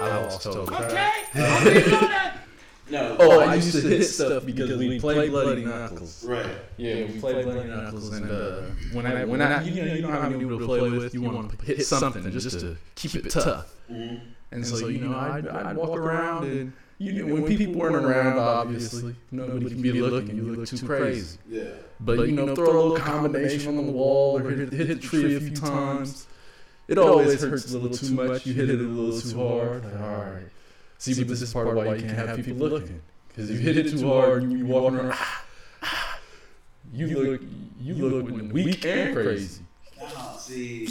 I lost total track. Okay, I'll be that. No. Oh, I used to hit stuff because we played Bloody Knuckles. Right. Yeah, we played Bloody Knuckles, and uh, when I when I you know you don't have people to play with, you want to hit something just to keep it tough. hmm And so you know I'd, I'd walk around and you know when people weren't around, obviously nobody can be looking. You look too crazy. Yeah. But you know, throw a little combination on the wall or hit, hit the tree a few times. It always hurts a little too much. You hit it a little too hard. Like, all right. See, but this is part of why you can't have people looking. Because if you hit it too hard and you walk around, ah, ah, you look you look weak and crazy. No, see,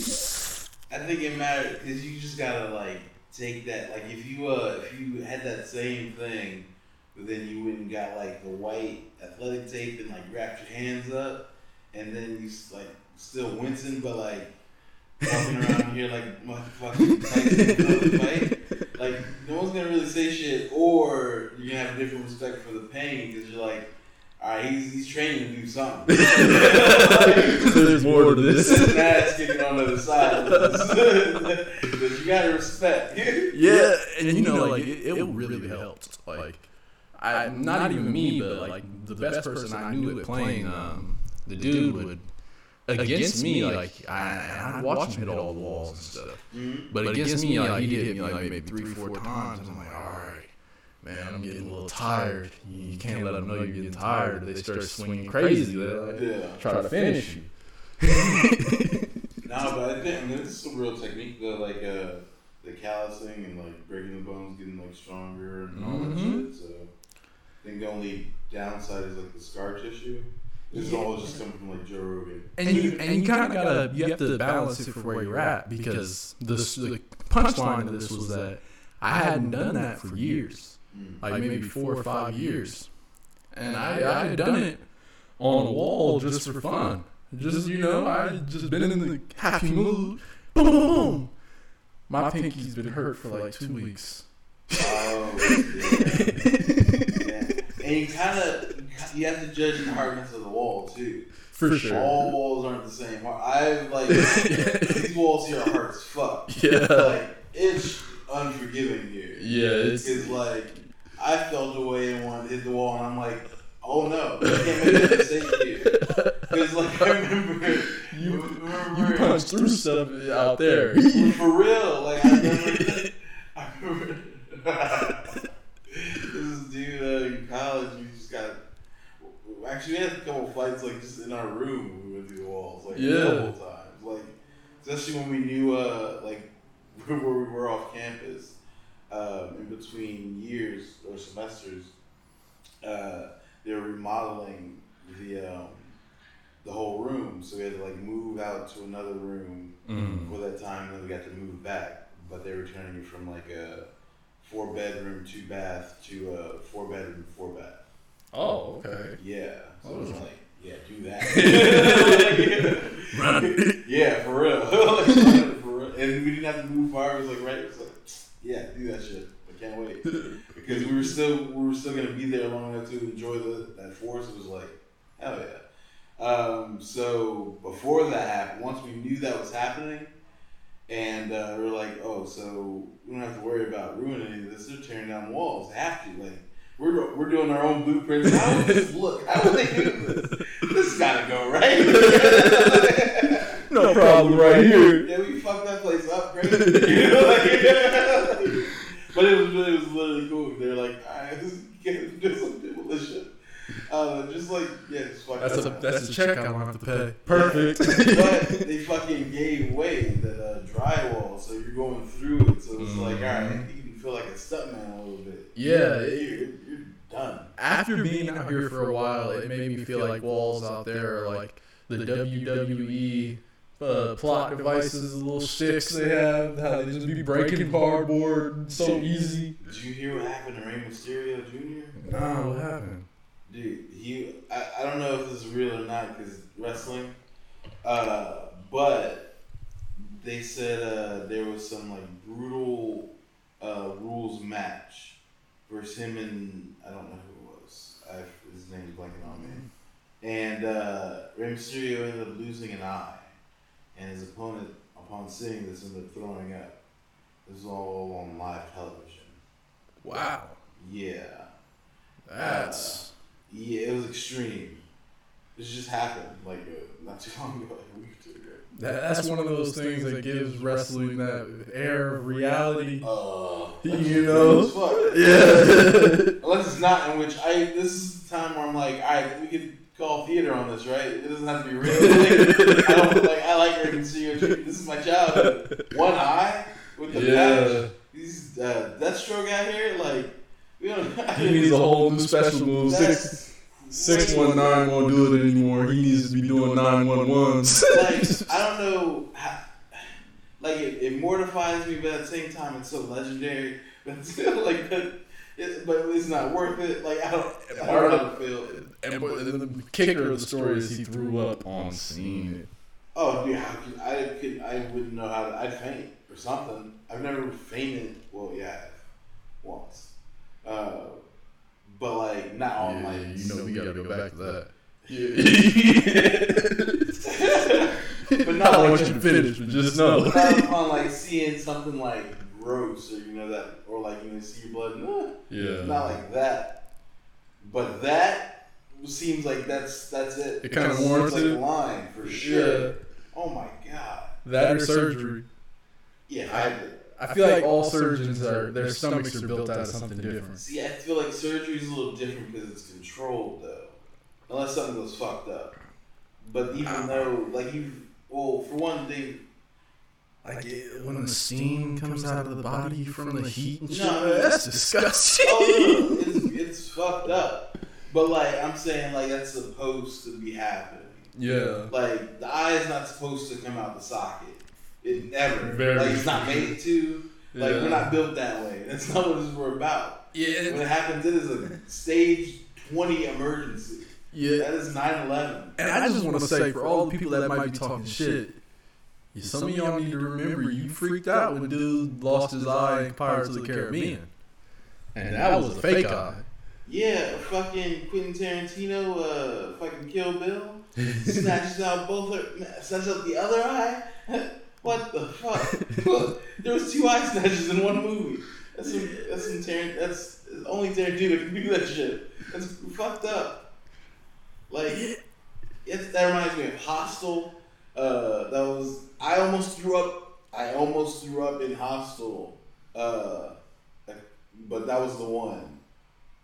I think it matters because you just gotta like take that. Like if you uh if you had that same thing, but then you went and got like the white athletic tape and like wrapped your hands up, and then you like still wincing, but like walking around here like motherfucking Tyson fight. Like no one's gonna really say shit, or you're gonna have a different respect for the pain because you're like. Alright, he's, he's training to do something. so there's more to this. His ass kicking on the other side. but you gotta respect. Yeah, and you know, like it, it really helped. Like, I not even me, but like the best person I knew at playing, um, the dude would against me, like I, I'd watch him hit all the walls and stuff. But against me, like he hit me like maybe three, four times. And I'm like, all right, man, I'm getting a little tired. You can't let them know you're getting tired. They start swinging crazy. They like, Yeah. try to finish you. No, but I think I mean, this is some real technique though, like uh, the callousing and like breaking the bones, getting like stronger and all Mhm. that shit. So I think the only downside is like the scar tissue. This is all just coming from like Joe Rogan. and you and you kind of gotta you have to balance it for where you're at because the the punchline of this was that I hadn't done that for years, Mm. like maybe four or five years, and I I had done it on a wall just for fun, just you know I just been in the happy mood, boom boom boom. My pinky's been hurt for like two weeks. Oh, yeah. yeah. And you kind of you have to judge the hardness of the wall too. For sure. All walls aren't the same. I've like these walls here are hard as fuck. Yeah. Like it's unforgiving here. Yeah, it's It's like I felt away and wanted to hit the wall, and I'm like, oh no, I can't make that mistake here. Because like I remember, you remember you punch through stuff out there. for real. Like I remember, I remember this dude uh, in college. We just got. Actually, we had a couple fights like just in our room. when We went through the walls like Yeah. a couple times. Like especially when we knew uh like where we were off campus um, in between years or semesters. Uh, they were remodeling the um, the whole room, so we had to like move out to another room Mm. for that time, and then we got to move back. But they were turning it from like a four bedroom, two bath to a four bedroom, four bath. Oh, okay. Yeah. So it was Oh. like, yeah, do that. yeah, for real. Like, for real. And we didn't have to move far. It was like right. It was like, yeah, do that shit. I can't wait because we were still we were still gonna be there long enough to enjoy the that force. It was like, hell yeah. Um, so before that happened, once we knew that was happening, and uh, we were like, oh, so we don't have to worry about ruining any of this. They're tearing down walls. They have to. Like we're we're doing our own blueprints. How would this look? How would they do this? This gotta go right. No problem right here. Yeah, we fucked that place up crazy. You know, like, but it was really, it was literally cool. They're like, alright, this get do some demolition. Uh, just like, yeah, just fuck That's that a up. that's a check I don't have to pay. Perfect. but they fucking gave way the uh, drywall, so you're going through it. So it's like, alright, you can feel like a stuntman a little bit. Yeah, you're, it- you're done. After being out here for a while, it made me feel like walls out there are like the WWE uh, plot devices, the little sticks they have, how they just be breaking cardboard so easy. Did you hear what happened to Rey Mysterio Jr.? Nah, what happened? Dude, he I, I don't know if this is real or not because wrestling, uh, but they said uh, there was some like brutal uh, rules match versus him and I don't know who it was. I, his name's blanking on me. And uh, Rey Mysterio ended up losing an eye, and his opponent, upon seeing this, ended up throwing up. This is all on live television. Wow. Yeah. That's Yeah, it was extreme. This just happened like uh, not too long ago, like a week or that, that's one of those things that gives wrestling that air of reality. Uh, You know? Yeah. Unless it's not, in which I this is the time where I'm like, all right, we could call theater on this, right? It doesn't have to be real. Like, I don't like. I like Rick and Steve. This is my childhood. One eye with the Yeah. patch. These uh, Deathstroke out here, like we don't. He needs a whole new special move. Six That's six one nine won't do it anymore. He needs to be doing nine one ones. like I don't know. How, like it, it mortifies me, but at the same time, it's so legendary. But still, like. It, but it's not worth it. Like I don't. I don't know how to feel. And but the kicker of the story is he threw up on scene. Oh, dude, how could, I could I wouldn't know how to. I'd faint or something. I've never fainted. Well, yeah, once. Uh, but like not on Yeah, like. you know we gotta go back to that. Yeah, but I not don't like want you to finish, but just know. not on like seeing something like gross or you know that or like you know see your blood. No, Yeah. not like that. But that seems like that's that's it. It kinda Seems warrants like it. line for sure. Yeah. Oh my god. That or surgery. Yeah, I, I feel like all surgeons are their stomachs are built out of something different. See, I feel like surgery is a little different because it's controlled, though. Unless something goes fucked up. But even ah. though, like, you, well, for one thing, Like it, when the steam comes out of the body from the heat and shit, No. that's disgusting. oh, no, it's, it's fucked up. But, like, I'm saying, like, that's supposed to be happening. yeah. Like, the eye is not supposed to come out the socket. It never. Very like, it's not made to. Like, Yeah. we're not built that way. That's not what this we're about. Yeah. When it happens, it is a stage 20 emergency. Yeah. That is 9 11. And I just want to say, for all the people that might be talking shit, yeah, some of y'all need to remember you freaked out when dude lost his eye in Pirates of the Caribbean. And that was a fake eye. Yeah, fucking Quentin Tarantino, uh, fucking Kill Bill, snatches out both, her, snatches out the other eye. what the fuck? there was two eye snatches in one movie. That's some, that's some Tarant, that's only Tarantino can do that shit. That's fucked up. Like, it, that reminds me of Hostel. Uh, that was I almost threw up. I almost threw up in Hostel. Uh, but that was the one.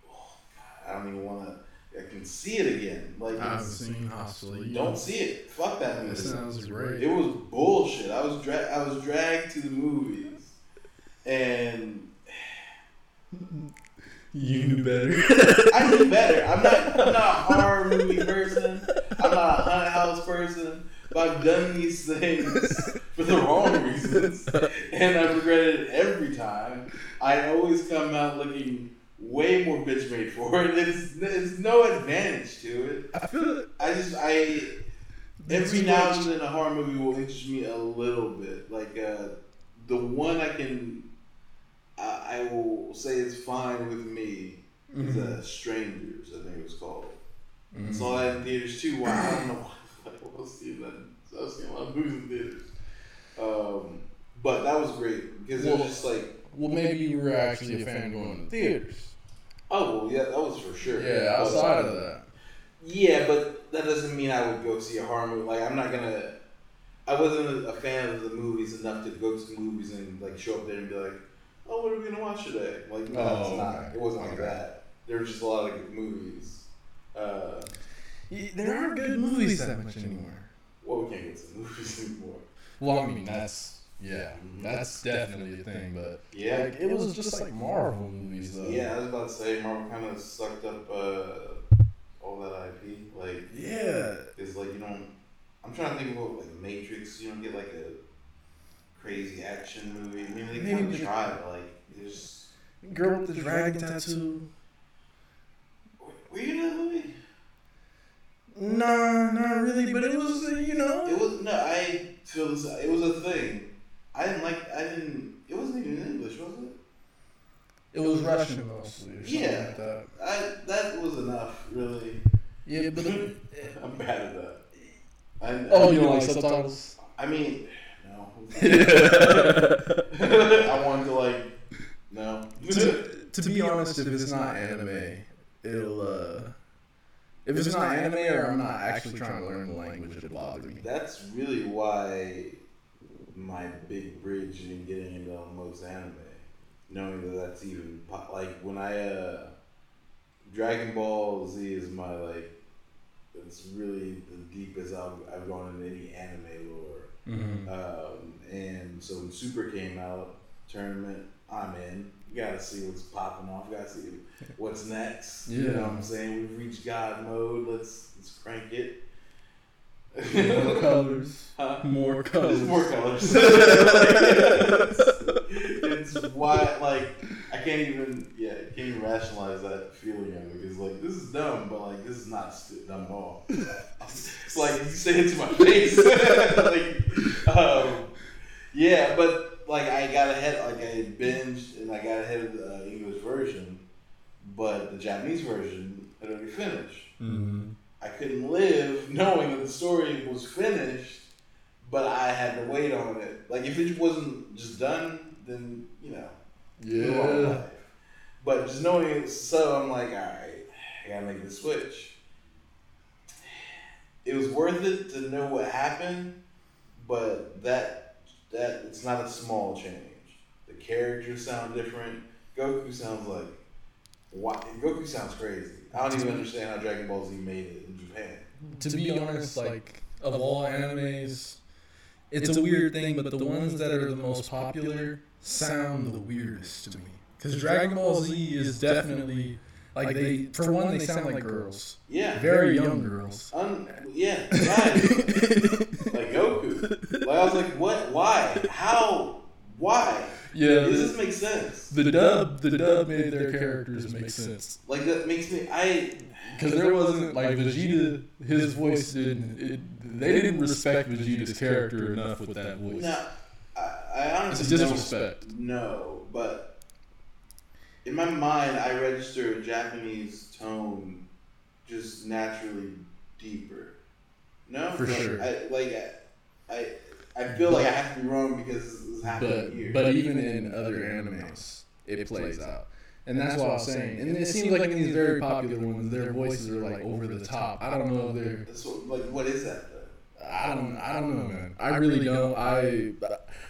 Oh, God, I don't even want to. I can see it again. Like, I haven't it's- seen Hostel. You don't see it. Fuck that That movie. sounds great. It was bullshit. I was dra- I was dragged to the movies, and You knew better. I knew better. I'm not. I'm not a horror movie person. I'm not a haunted house person. But I've done these things for the wrong reasons, and I've regretted it every time. I always come out looking way more bitch made for it. It's there's no advantage to it. I feel it. I just I every now and then a horror movie will interest me a little bit. Like uh, the one I can I, I will say is fine with me is uh, Strangers. I think it was called. I saw that in theaters too. Why I don't know why. I was seeing that. I was seeing a lot of movies in theaters. Um, but that was great because it was just like, Well, maybe you were actually a fan going to theaters. Oh well, yeah, that was for sure. Yeah, outside of that. Yeah, but that doesn't mean I would go see a horror movie. Like I'm not gonna. I wasn't a fan of the movies enough to go to the movies and like show up there and be like, "Oh, what are we gonna watch today?" Like no, Oh, it's not. okay. It wasn't like Okay. that. There was just a lot of good movies. Uh, There aren't good movies that much anymore. well, we can't go to the movies anymore. Well, I mean, that's, yeah, that's definitely a thing, but Yeah, like, it was just like Marvel movies, though. yeah. I was about to say Marvel kind of sucked up uh, all that IP. Like, Yeah. it's like you don't. I'm trying to think of what like Matrix. You don't get like a crazy action movie. I mean, they kind of the- try, but like, there's. Girl with the dragon tattoo. Were you in that movie? Nah, not really, but it was, uh, you know. It was no. I feel this. It was a thing. I didn't like. I didn't. It wasn't even in English, was it? It was Russian mostly, or Yeah. like that. I that was enough, really. Yeah, but the, I'm bad at that. I, oh, I, you don't like subtitles? I mean, no. I wanted to like no. to, to be honest, if it's not anime, it'll uh, if it's not anime or I'm not actually trying to learn the language, it'll bother me. That's really why my big bridge in getting into most anime, knowing that that's even po- like when I uh, Dragon Ball Z is my like it's really the deepest I've, I've gone into any anime lore. Mm-hmm. Um, and so when Super came out, tournament, I'm in. You gotta see what's popping off. You gotta see what's next. You know what I'm saying? We've reached God mode. Let's let's crank it. More colors, Huh? more colors. more colors. it's why like I can't even yeah I can't even rationalize that feeling of it because like this is dumb but like this is not st- dumb at all. it's like you say it to my face. like um, yeah, but like I got ahead like I binged and I got ahead of the uh, English version, but the Japanese version had already finished. Mm-hmm. I couldn't live knowing that the story was finished, but I had to wait on it. Like if it wasn't just done, then you know, move on with Yeah. life. But just knowing it, so, I'm like, all right, I gotta make the switch. It was worth it to know what happened, but that that it's not a small change. The characters sound different. Goku sounds like why Goku sounds crazy. I don't even understand how Dragon Ball Z made it in Japan. Mm-hmm. To be honest, like of all animes, it's a weird thing, but the ones that are the most popular sound the weirdest to me. Because Dragon Ball Z is definitely like they, for one, they sound like girls, Yeah, very young girls. Un- yeah, right. like Goku. Like I was like, what? Why? How? Why? Yeah, this make sense? the dub, the dub made their characters make sense. Like that makes me. I Because there wasn't like Vegeta, his voice didn't. It, they didn't respect Vegeta's character enough with that voice. no. I, I It's honestly disrespect. don't know, but in my mind, I register a Japanese tone just naturally deeper. No, For sure. I, like I, I, I feel like I have to be wrong because this is happening But here. but even in other animes, it plays out. And that's what I was saying. And it seems like in these very popular ones, their voices are like over the top. I don't know if they're. That's what, like, what is that though? I don't. I don't know, man. I really don't. I.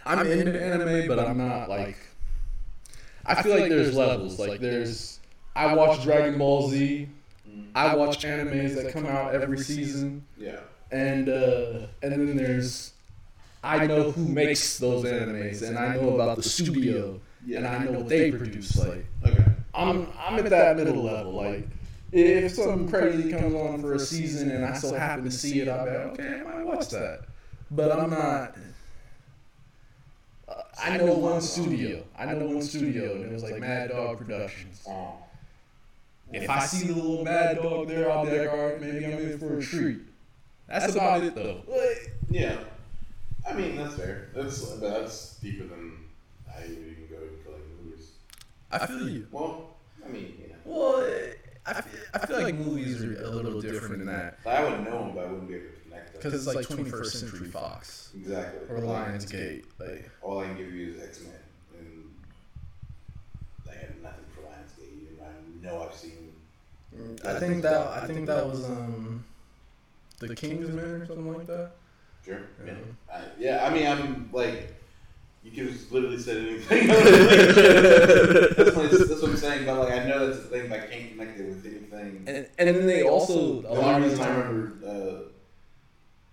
I'm into anime, but I'm not like. I feel like there's levels. Like there's. I watch Dragon Ball Z. I watch animes that come out every season, Yeah. and uh, and then there's. I know who makes those animes, and I know about the studio, and I know what they produce. Like Okay. I'm I'm at that middle level. Like if something crazy comes on for a season and I so happen to see it, I'll be like, okay, I might watch that. But I'm not. Uh, I know one studio. I know one studio, and it was like Mad Dog Productions. If I see the little Mad Dog there, I'll be like, all right, maybe I'm in for a treat. That's about it, though. Yeah. I mean, that's fair. That's but that's deeper than I would even go for like movies. I feel you. Well, I mean, yeah. Well, I feel, I feel like movies are a little different than that I would know them, but I wouldn't be able to connect them. because it's like 21st Century Fox exactly. or Lionsgate. Like, All I can give you is X Men, and I have nothing for Lionsgate. Even I know I've seen. I think that I think that was um, the Kingsman or something like that. Sure. Yeah. Yeah. I, yeah. I mean, I'm like. You could have literally said anything. that's, what, that's what I'm saying. But like, I know that's the thing. But I can't connect it with anything. And and then they also The only of the reason I remember,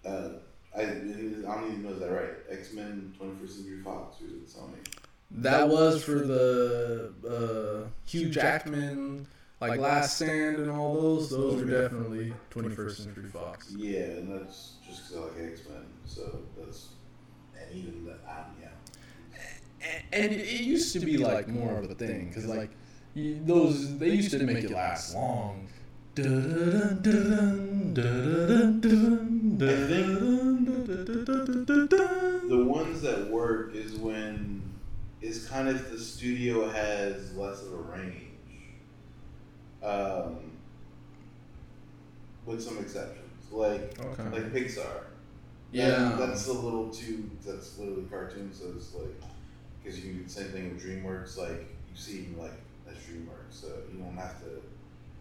uh, uh, I, I don't even know is that right? X Men, 21st Century Fox, or is Sony? That was for the uh, Hugh Jackman, like Last Stand and all those. Those are definitely 21st Century Fox. Yeah, and that's just because I like X Men. So that's and even the um, yeah. And it it used to be like more of a thing because like those they used to make it last long. The ones that work is when is kind of the studio has less of a range. Um, with some exceptions, like Okay. like Pixar. Yeah. that's a little too. That's literally cartoon, so it's like because you can do the same thing with DreamWorks. Like you see, like that's DreamWorks, so you don't have to.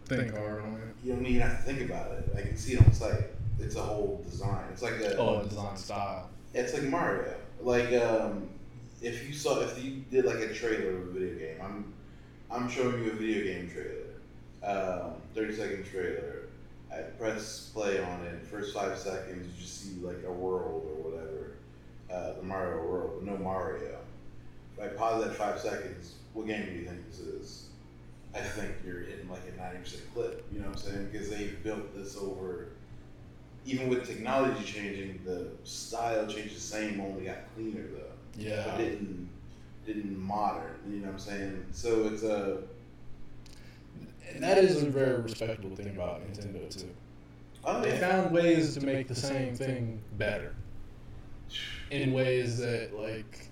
Think hard on it. You don't even have to think about it. I can see it on site. It's a whole design. It's like a. Oh, design style. It's like Mario. Like um, if you saw if you did like a trailer of a video game, I'm I'm showing you a video game trailer, um, thirty second trailer. I press play on it. First five seconds, you just see like a world or whatever, uh, the Mario world, but no Mario. If I pause that five seconds, what game do you think this is? I think you're hitting like a ninety percent clip. You know what I'm saying? Because they built this over even with technology changing, the style changed the same, only got cleaner though. Yeah. But didn't didn't modern. You know what I'm saying? So it's a And that is a very respectable thing about Nintendo too. oh They yeah. found ways to make the same thing better. In ways that like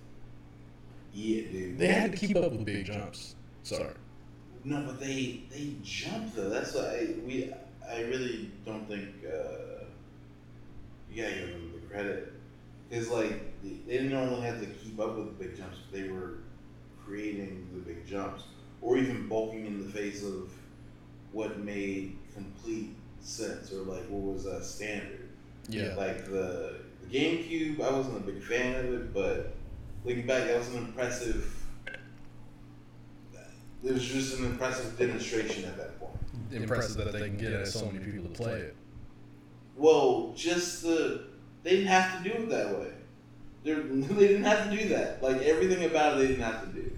Yeah, dude. they had to keep up with big jumps. Sorry. No, but they they jump though. That's why I, we I really don't think uh, you gotta give them the credit because like they, didn't only have to keep up with the big jumps, they were creating the big jumps or even bulking in the face of what made complete sense or like what was a standard. Yeah. Like the, the GameCube, I wasn't a big fan of it, but looking back, that was an impressive. It was just an impressive demonstration at that point. Impressive that they can get so many people to play it. Well, just the they didn't have to do it that way. They're, they didn't have to do that. Like everything about it, they didn't have to do.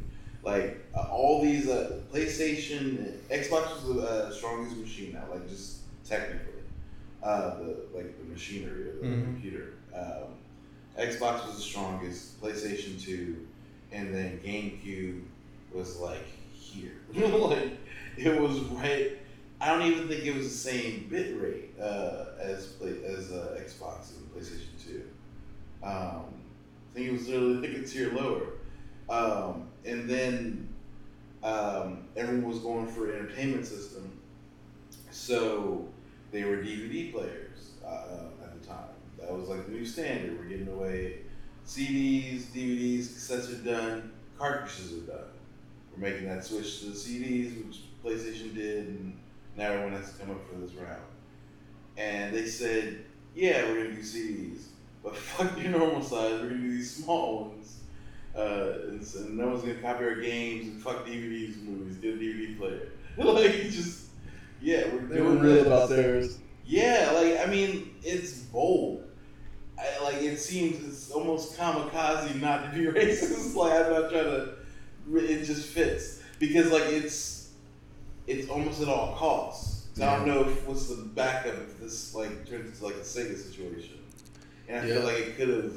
Like uh, all these uh, PlayStation, Xbox was the uh, strongest machine now. Like just technically, uh, the like the machinery of the Mhm. computer. Um, Xbox was the strongest. PlayStation Two, and then GameCube was like here. like it was right. I don't even think it was the same bit rate uh, as play, as uh, Xbox and PlayStation Two. Um, I think it was literally I think a tier lower. Um, and then um, everyone was going for entertainment system, so they were DVD players uh, at the time. That was like the new standard. We're getting away CDs, DVDs, cassettes are done, cartridges are done. We're making that switch to the CDs, which PlayStation did, and now everyone has to come up for this round. And they said, yeah, we're gonna do CDs, but fuck your normal size. We're gonna do these small ones. Uh, and, so no one's gonna copy our games and fuck DVDs and movies. Get a DVD player. like just, yeah, we're They doing were real this. about theirs. Yeah, like I mean, it's bold. I, like it seems it's almost kamikaze not to be racist. like I'm not trying to. It just fits because like it's it's almost at all costs. So I don't know if what's the backup if this like turns into like a Sega situation, and I Yeah. feel like it could have.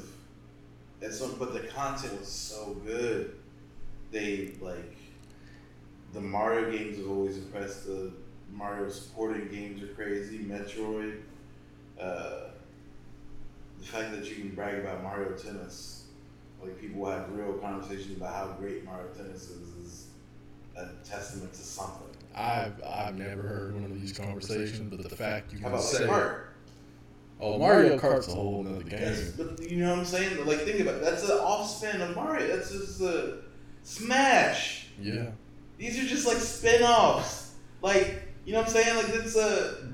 At some, but the content was so good. They like the Mario games have always impressed. The Mario supporting games are crazy. Metroid. Uh, the fact that you can brag about Mario Tennis, like people have real conversations about how great Mario Tennis is, is a testament to something. I've I've never heard one of these conversations, but the fact you How can about say? "Oh, Mario Kart's a whole nother That's, game." but you know what I'm saying? Like think about it. That's an offspin of Mario. That's just a Smash. Yeah, These are just like spin-offs. Like you know what I'm saying? Like it's a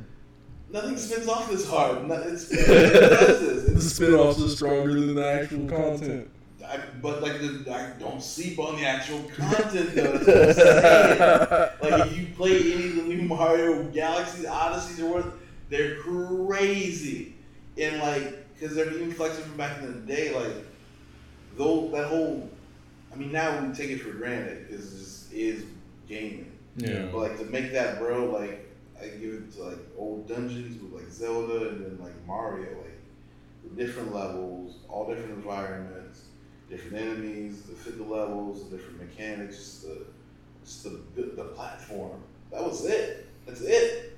nothing spins off this hard. It's, it does the It's- spin-offs are stronger than the actual content. I, but like the, I don't sleep on the actual content though. That's what I'm saying. Like if you play any of the new Mario Galaxies, Odysseys, or what, they're crazy. And like, because they're even flexing from back in the day, like, though that whole, I mean, now we take it for granted it just is gaming. Yeah, But like to make that bro, like I give it to like old dungeons with like Zelda and then like Mario, like the different levels, all different environments, different enemies, the the levels, the different mechanics, just the just the the platform. That was it. That's it.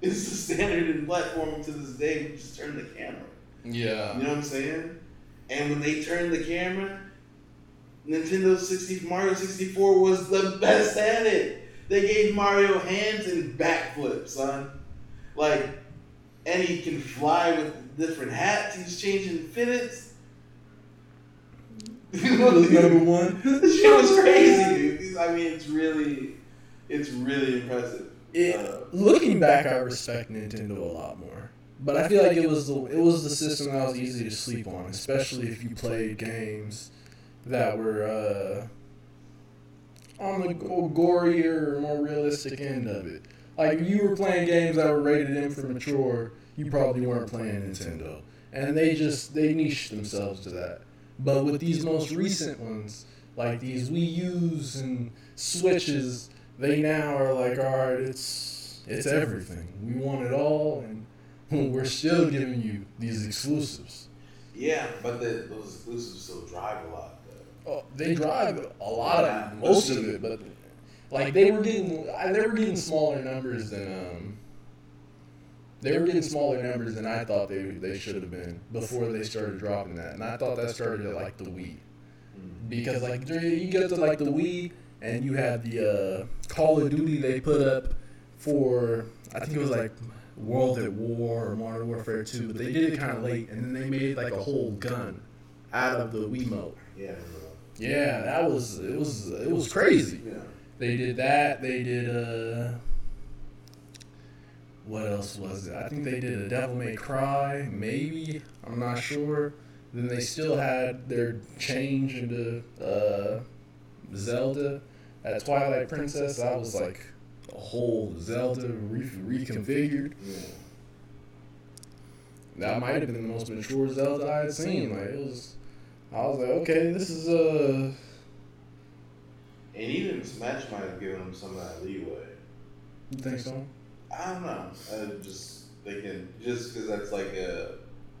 It's the standard in platforming to this day. We just turn the camera. yeah. You know what I'm saying? And when they turned the camera, Nintendo 60 Mario 64 was the best at it. They gave Mario hands and backflips, son. Like, and he can fly with different hats. He's changing fitteds. Number one. This shit was crazy, dude. These- I mean, it's really, it's really impressive. It, Uh, looking back, I respect Nintendo a lot more. But I feel like it was the it was the system that was easy to sleep on, especially if you played games that were uh, on the go- gorier or more realistic end of it. Like if you were playing games that were rated M for mature, you probably weren't playing Nintendo, and they just they niched themselves to that. But with these most recent ones, like these Wii U's and Switches, they now are like, all right, it's it's everything. We want it all, and we're still giving you these exclusives. yeah, but the, those exclusives still drive a lot. Though. Oh, they drive a lot of most of it, but like they were getting they were getting smaller numbers than um they were getting smaller numbers than I thought they they should have been before they started dropping that, and I thought that started at like the Wii because like you get to like the Wii and you had the uh, Call of Duty they put up for I think it was like World at War or Modern Warfare 2, but they did it kind of late, and then they made like a whole gun out of the Wiimote. Yeah, Yeah, that was it was it was crazy. Yeah. They did that. They did uh what else was it? I think they did a Devil May Cry, maybe. I'm not sure. Then they still had their change into uh Zelda at Twilight Princess. That was like a whole Zelda re- reconfigured. Yeah. That might have been the most mature Zelda I had seen. Like it was I was like, okay, this is uh And even Smash might have given him some of that leeway. you think so? I don't know. I'm just thinking, just because that's like a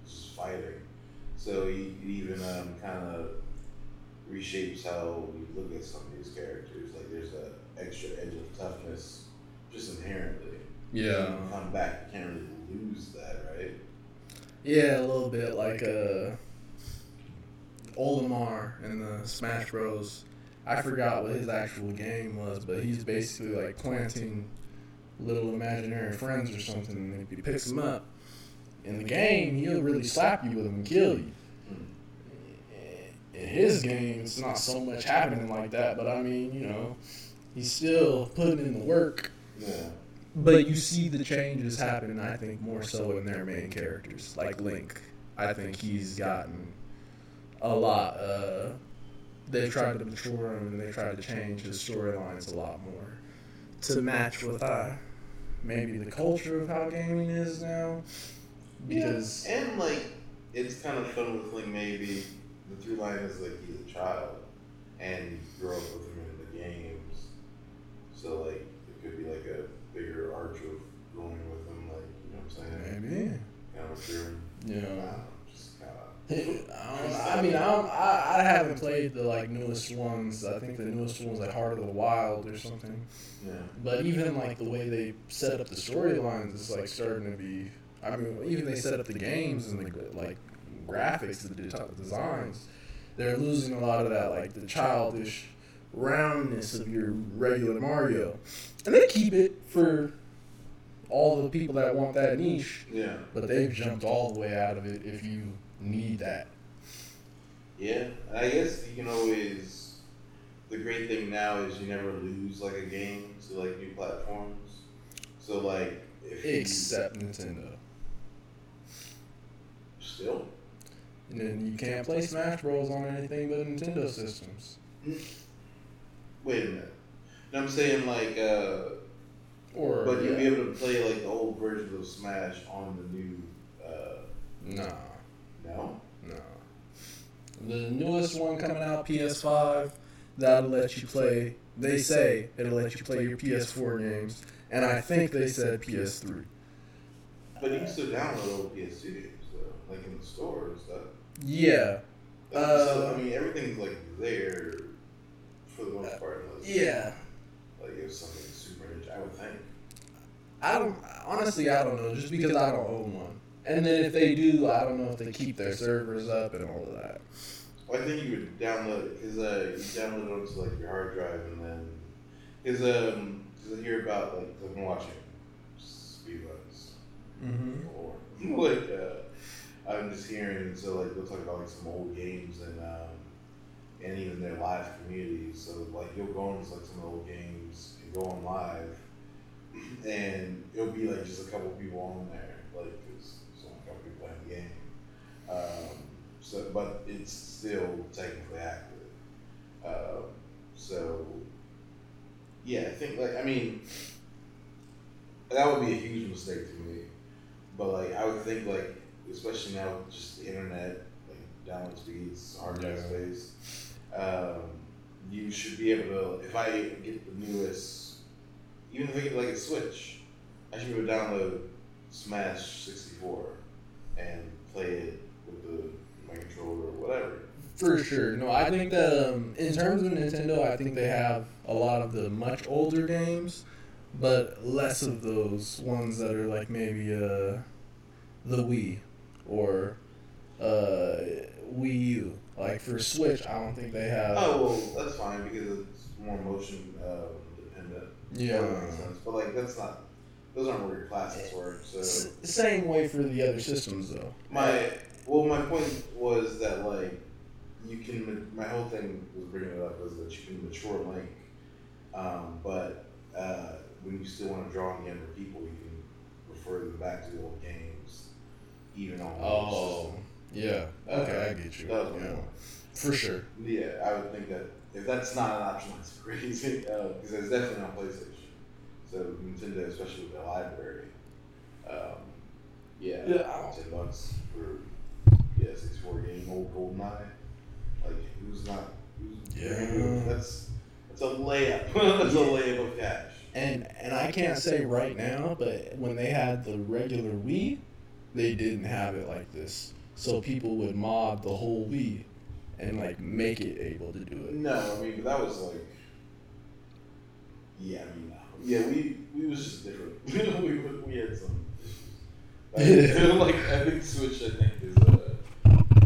just fighting. So even um, kind of reshapes how we look at some of these characters. Like there's a extra edge of toughness just inherently. Yeah. You come back, you can't really lose that, right? Yeah, a little bit like uh, Olimar in the Smash Bros. I forgot what his actual game was, but he's basically like planting little imaginary friends or something, and if he picks them up in the game, he'll really slap you with them and kill you. In his game, it's not so much happening like that, but I mean, you know, he's still putting in the work. Yeah. But you see the changes happening, I think, more so in their main characters, like Link. I think he's gotten a lot. Uh, they've tried to mature him and they tried to change his storylines a lot more to match with uh, maybe the culture of how gaming is now. Because yeah. and like it's kind of fun with like maybe the through line is like he's a child and you grow up with him in the games, so like it could be like a bigger arch of growing with him, like you know what I'm saying? maybe, Kind of sure. you I know. don't know, just kind I, don't. I mean, I, don't, I I haven't played the like newest ones. I think the newest one's like Heart of the Wild or something. Yeah. But even like the way they set up the storylines is like starting to be. I mean, even they set up the games and the like graphics, the de- designs. They're losing a lot of that like the childish roundness of your regular Mario, and they keep it for all the people that want that niche. Yeah. But they've jumped all the way out of it if you need that. Yeah. I guess you can always. The great thing now is you never lose like a game to like new platforms. So like if you- Except Nintendo. still. And then you can't play Smash Bros on anything but Nintendo systems. Wait a minute. No, I'm saying like, uh, Or but you'll be able to play like the old version of Smash on the new. Uh, Nah, no. nah. The newest one coming out, PS5, that'll let you play. They say it'll let you play your PS4 games, and I think they said PS3. But you can still download old PS2 games though, like in the store and stuff. Yeah, Like, Uh, so, I mean, everything's like there for the most part. Unless, yeah. Like it was something super niche, I would think. I don't honestly. I don't know, just because I don't own one. And then if they do, I don't know if they keep their servers up and all of that. Well, I think you would download it because uh, you download it onto like your hard drive and then because um cause I hear about like I've been watching speedruns Mm-hmm. or like uh, I'm just hearing so like they'll talk about like some old games and um, and even their live communities. So like you'll go into like some old games and go on live, and it'll be like just a couple people on there, like because there's only a couple people playing the game. Um, so, but it's still technically active. Um, so, yeah, I think like I mean, that would be a huge mistake to me. But like I would think like especially now with just the internet, like download speeds, hard drive space, um, you should be able to. If I get the newest, even if I get like a Switch, I should be able to download Smash sixty four and play it with the my controller or whatever. For sure. No, I think that um, in terms of Nintendo, I think they have a lot of the much older games, but less of those ones that are like maybe uh, the Wii or uh, Wii U. Like for Switch, I don't think they have. Oh well, that's fine because it's more motion uh, dependent. Yeah. That makes sense. But like that's not. Those aren't where your classes work. So S- same way for the other systems, though. my well, my point was that like you can. My whole thing was bringing it up was that you can mature Link, um, but uh, when you still want to draw again younger people, you can refer them back to the old games, even on Oh, system. yeah. Okay, I get you. That was Yeah, for sure. Yeah, I would think that if that's not an option, that's crazy. Because it's definitely on PlayStation. So Nintendo, especially with their library, um, yeah, Yeah. ten bucks for yeah six four game old GoldenEye. Like who's not? Who's, Yeah. that's that's a layup. that's a layup of cash. And and I can't say right now, but when they had the regular Wii, they didn't have it like this. So people would mob the whole Wii and like make it able to do it. No, I mean, but that was like, yeah, I mean, no. yeah, we we was just different. we we had some issues. Like, like I think Switch, I think is uh,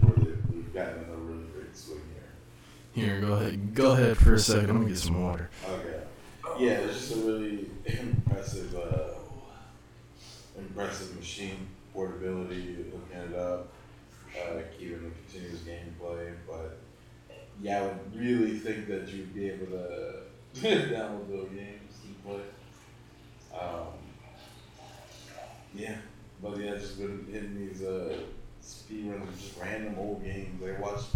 where they, we've gotten a really great swing here. Here, go ahead. Go ahead for a second. Let me get some water. Okay, yeah, it's just a really impressive, uh, impressive machine portability, hooking it up, uh, keeping the continuous gameplay, but. Yeah, I would really think that you'd be able to download those games and play. Um, yeah, but yeah, just been hitting these uh, speed runs of just random old games. I watched,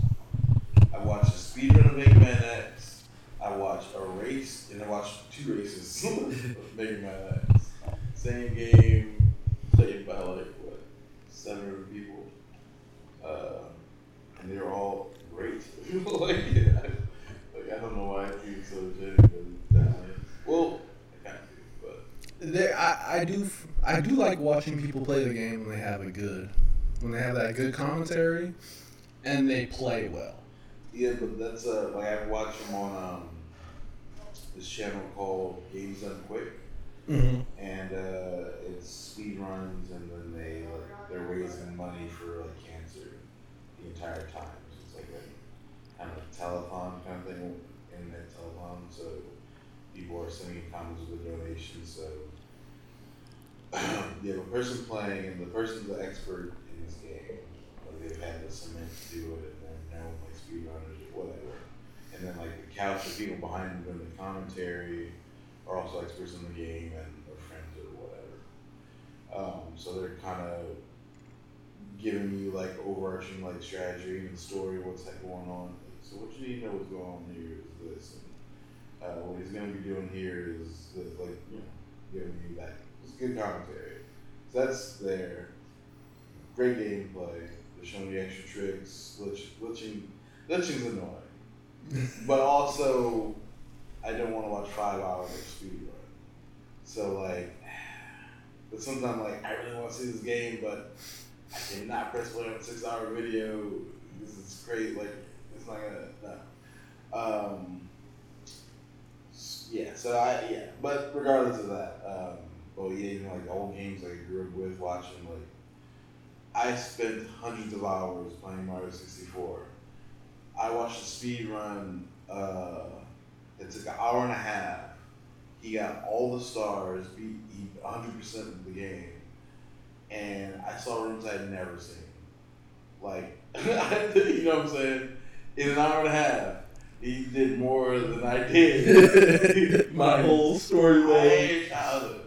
I watched a speed run of Mega Man X. I watched a race, and I watched two races of Mega Man X. Same game, played by like seven people, uh, and they're all great. like, yeah, I, like I don't know why I feel so jaded, but that way. Well, I kind of do, but. There, I, I do f- I do like watching people play the game when they have a good when they have that good commentary and they play well. Yeah, but that's uh like I watch them on um this channel called Games Done Quick, Mm-hmm. and uh, it's speed runs, and then they like they're raising money for like cancer the entire time. So it's like a kind of telethon kind of thing, in internet telethon. So people are sending in comments with a donation. So you have a person playing, and the person's the expert in this game. Like they've had the cement to do it, and they're known like speedrunners or whatever. And then like the couch of people behind them doing the commentary are also experts in the game and are friends or whatever. Um, so they're kind of giving you like overarching like strategy and story, what's like going on. So what you need to know what's going on here is this, and uh, what he's going to be doing here is this, like you know giving you that. It's good commentary. So that's there. Great gameplay. They're showing you extra tricks. Glitch, glitching, glitching's annoying, but also I don't want to watch five hours of speed run. So like, but sometimes like I really want to see this game, but I cannot press play on a six hour video. This is great. Like it's not gonna. No. Um, yeah. So I yeah. But regardless of that, um, well yeah, know like old games I grew up with watching like. I spent hundreds of hours playing Mario sixty four. I watched a speed run. Uh, it took an hour and a half. He got all the stars, beat he 100% of the game, and I saw rooms I'd never seen. Like, you know what I'm saying? In an hour and a half, he did more than I did. My whole storyline. entire childhood,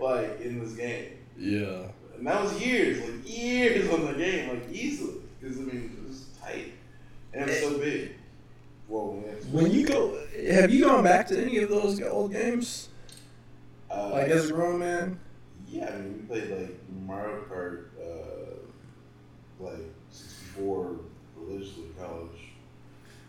like in this game. Yeah. And that was years, like years on the game, like easily. Because I mean, it was tight and it's so big. Whoa, man. When you go, have you gone back to any of those old games? uh, Like as a grown man? Yeah, I mean, we played like Mario Kart, uh, like 64 religiously in college.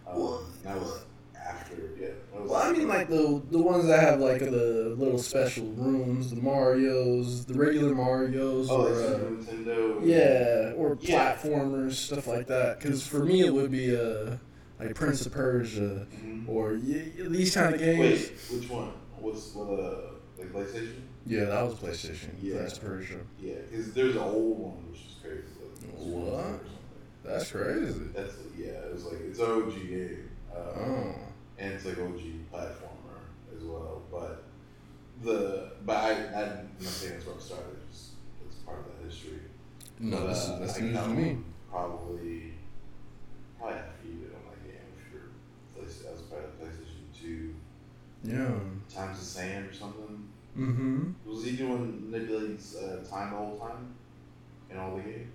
Um, Well, that was after, yeah. Was Well, I mean, like the the ones that have like the little special rooms, the Mario's, the regular Mario's, oh, or like uh, Super Nintendo. yeah, or Yeah. platformers, stuff like that. Because for me, it would be uh, like Prince of Persia Mhm. or y- these kind of games. Wait, which one? What's what? Like PlayStation? Yeah, that was PlayStation. Yeah. Of Persia. Yeah, because there's an old one which is crazy. Like, What? Nintendo or something. That's crazy. That's yeah. It was like it's an OG game, uh, Oh. and it's like OG platformer as well. But the but I I'm not saying that's where it started. It's, it's part of that history. No, But, this is uh, that's I news to me. Probably probably half heated on that game you're that was part of PlayStation Two. Yeah. Times the Sand or something. Mm-hmm. Was he doing manipulating uh, time the whole time in all the games?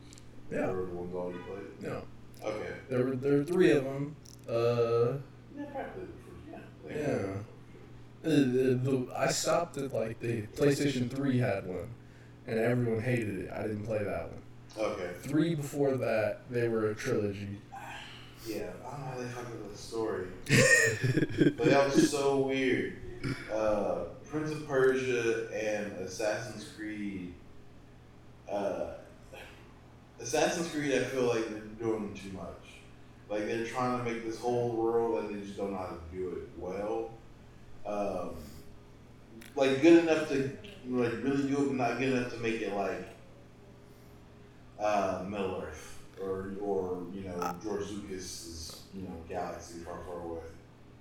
Yeah. Or the ones all you played? No. Okay. There were there were three of them. Uh. Yeah, probably the first. Yeah. Like, Yeah. Uh, the, I stopped at like the PlayStation 3 had one, and everyone hated it. I didn't play that one. Okay. Three before that, they were a trilogy. Yeah, I don't know how they fucked up the story, but that was so weird. Uh, Prince of Persia and Assassin's Creed. Uh, Assassin's Creed, I feel like they're doing too much. Like they're trying to make this whole world, and they just don't know how to do it well. Um, like good enough to like really do it, but not good enough to make it like uh, Middle Earth or or you know George Lucas's you know galaxy far far away.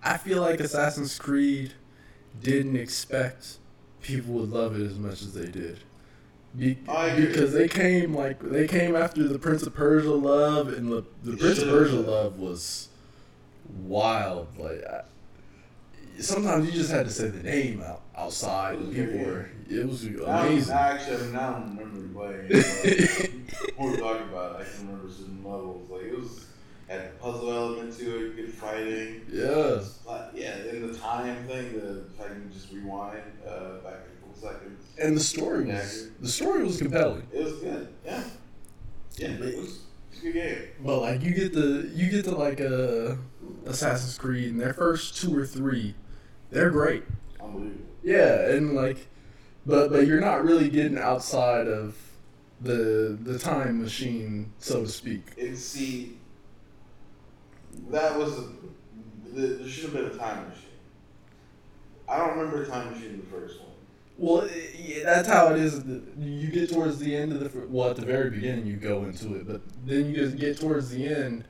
I feel like Assassin's Creed didn't expect people would love it as much as they did. Be- I because they came like they came after the Prince of Persia love, and the, the Prince of Persia love was wild. Like I, sometimes you just had to say the name out outside, and people were it was amazing. actually, I mean, now I'm remembering playing. it, but What we're talking about, I can remember certain levels. Like it was had a puzzle element to it, good fighting. Yeah. But yeah, in the time thing, the if I can just rewind uh, back a couple seconds. And the story was the story was compelling. It was good. Yeah. Yeah, it was, it was a good game. But like you get the you get to like uh Assassin's Creed and their first two or three, they're great. Unbelievable. Yeah, and like but but you're not really getting outside of the the time machine, so to speak. And see, that was a, the, there should have been a time machine. I don't remember a time machine in the first one. Well, yeah, that's how it is. You get towards the end of the well, at the very beginning you go into it, but then you just get towards the end,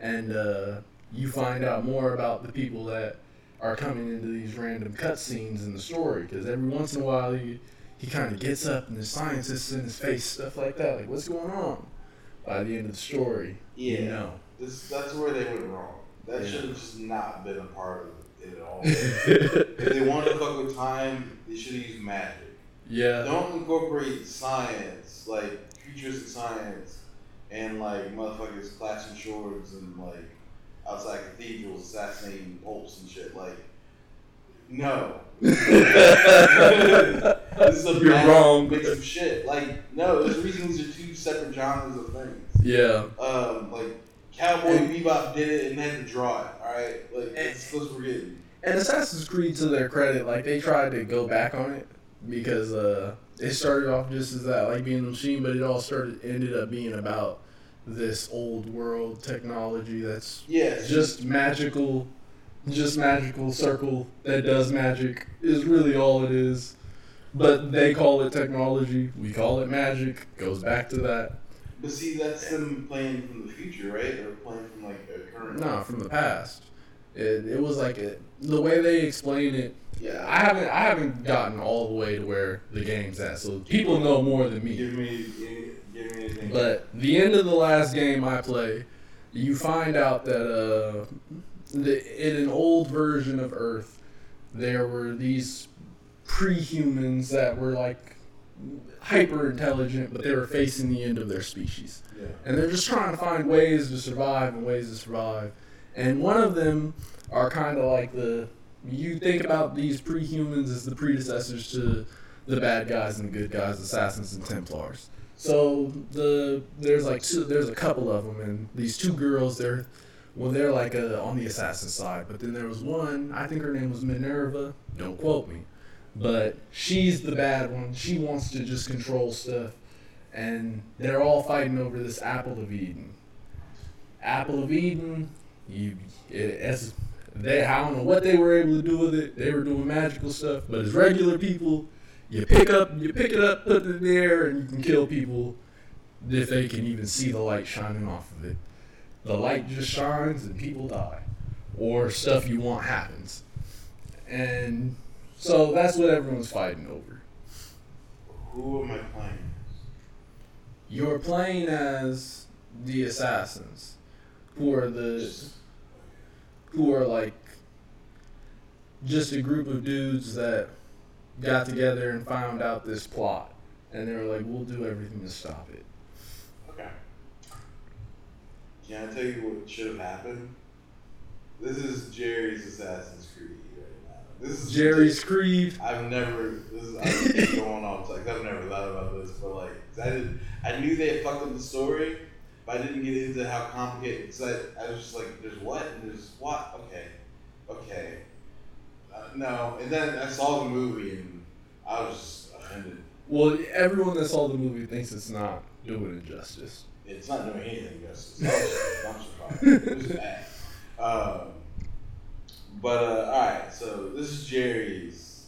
and uh, you find out more about the people that are coming into these random cutscenes in the story. Because every once in a while he he kind of gets up and there's scientists in his face, stuff like that. Like, what's going on? By the end of the story, yeah. you know. This, that's where they went wrong. That Yeah. should have just not been a part of it at all. if they wanted to fuck with time, they should have used magic. yeah. Don't incorporate science, like futuristic science, and like motherfuckers clashing swords and like outside cathedrals assassinating popes and shit. Like, no. this is a You're wrong. mix of shit. Like, no, there's a reason these are two separate genres of things. Yeah. Um, like Cowboy And- Bebop did it and they had to draw it. All right, like And- that's what we're getting. And Assassin's Creed, to their credit, like they tried to go back on it because uh, it started off just as that, like being the machine, but it all started ended up being about this old world technology that's Yeah, just magical, just magical circle that does magic is really all it is. But they call it technology, we call it magic. Goes back to that. But see, that's them playing from the future, right? Or playing from like a current. No, from the past. It, it was like a, the way they explain it. Yeah. I haven't I haven't gotten all the way to where the game's at, so people know more than me. Give me, give me, Anything. But the end of the last game I play, you find out that uh, the, in an old version of Earth, there were these pre-humans that were like hyper intelligent, but they were facing the end of their species, yeah. and they're just trying to find ways to survive and ways to survive. And one of them are kind of like the you think about these pre-humans as the predecessors to the bad guys and the good guys, assassins and Templars. So the there's like two, there's a couple of them, and these two girls they're well they're like uh, on the assassin side, but then there was one I think her name was Minerva. Don't quote me, but she's the bad one. She wants to just control stuff, and they're all fighting over this apple of Eden. Apple of Eden, you it, they I don't know what they were able to do with it. They were doing magical stuff, but as regular people, you pick up you pick it up, put it in the air, and you can kill people if they can even see the light shining off of it. The light just shines and people die, or stuff you want happens, and so that's what everyone's fighting over. Who am I playing? You're playing as the assassins, who are the who are like just a group of dudes that got together and found out this plot, and they were like, "We'll do everything to stop it." Okay. Can I tell you what should have happened? This is Jerry's Assassin's Creed. This is Jerry's Creed. I've never. This is I'm just going off. Like I've never thought about this, but like I did. I knew they had fucked up the story, but I didn't get into how complicated. Because I, I was just like, there's what and there's what. Okay, okay. Uh, no, and then I saw the movie and I was just offended. Well, everyone that saw the movie thinks it's not doing it justice. It's not doing anything justice. That was just a bunch of fun. It was bad. Um, but uh, all right, so this is Jerry's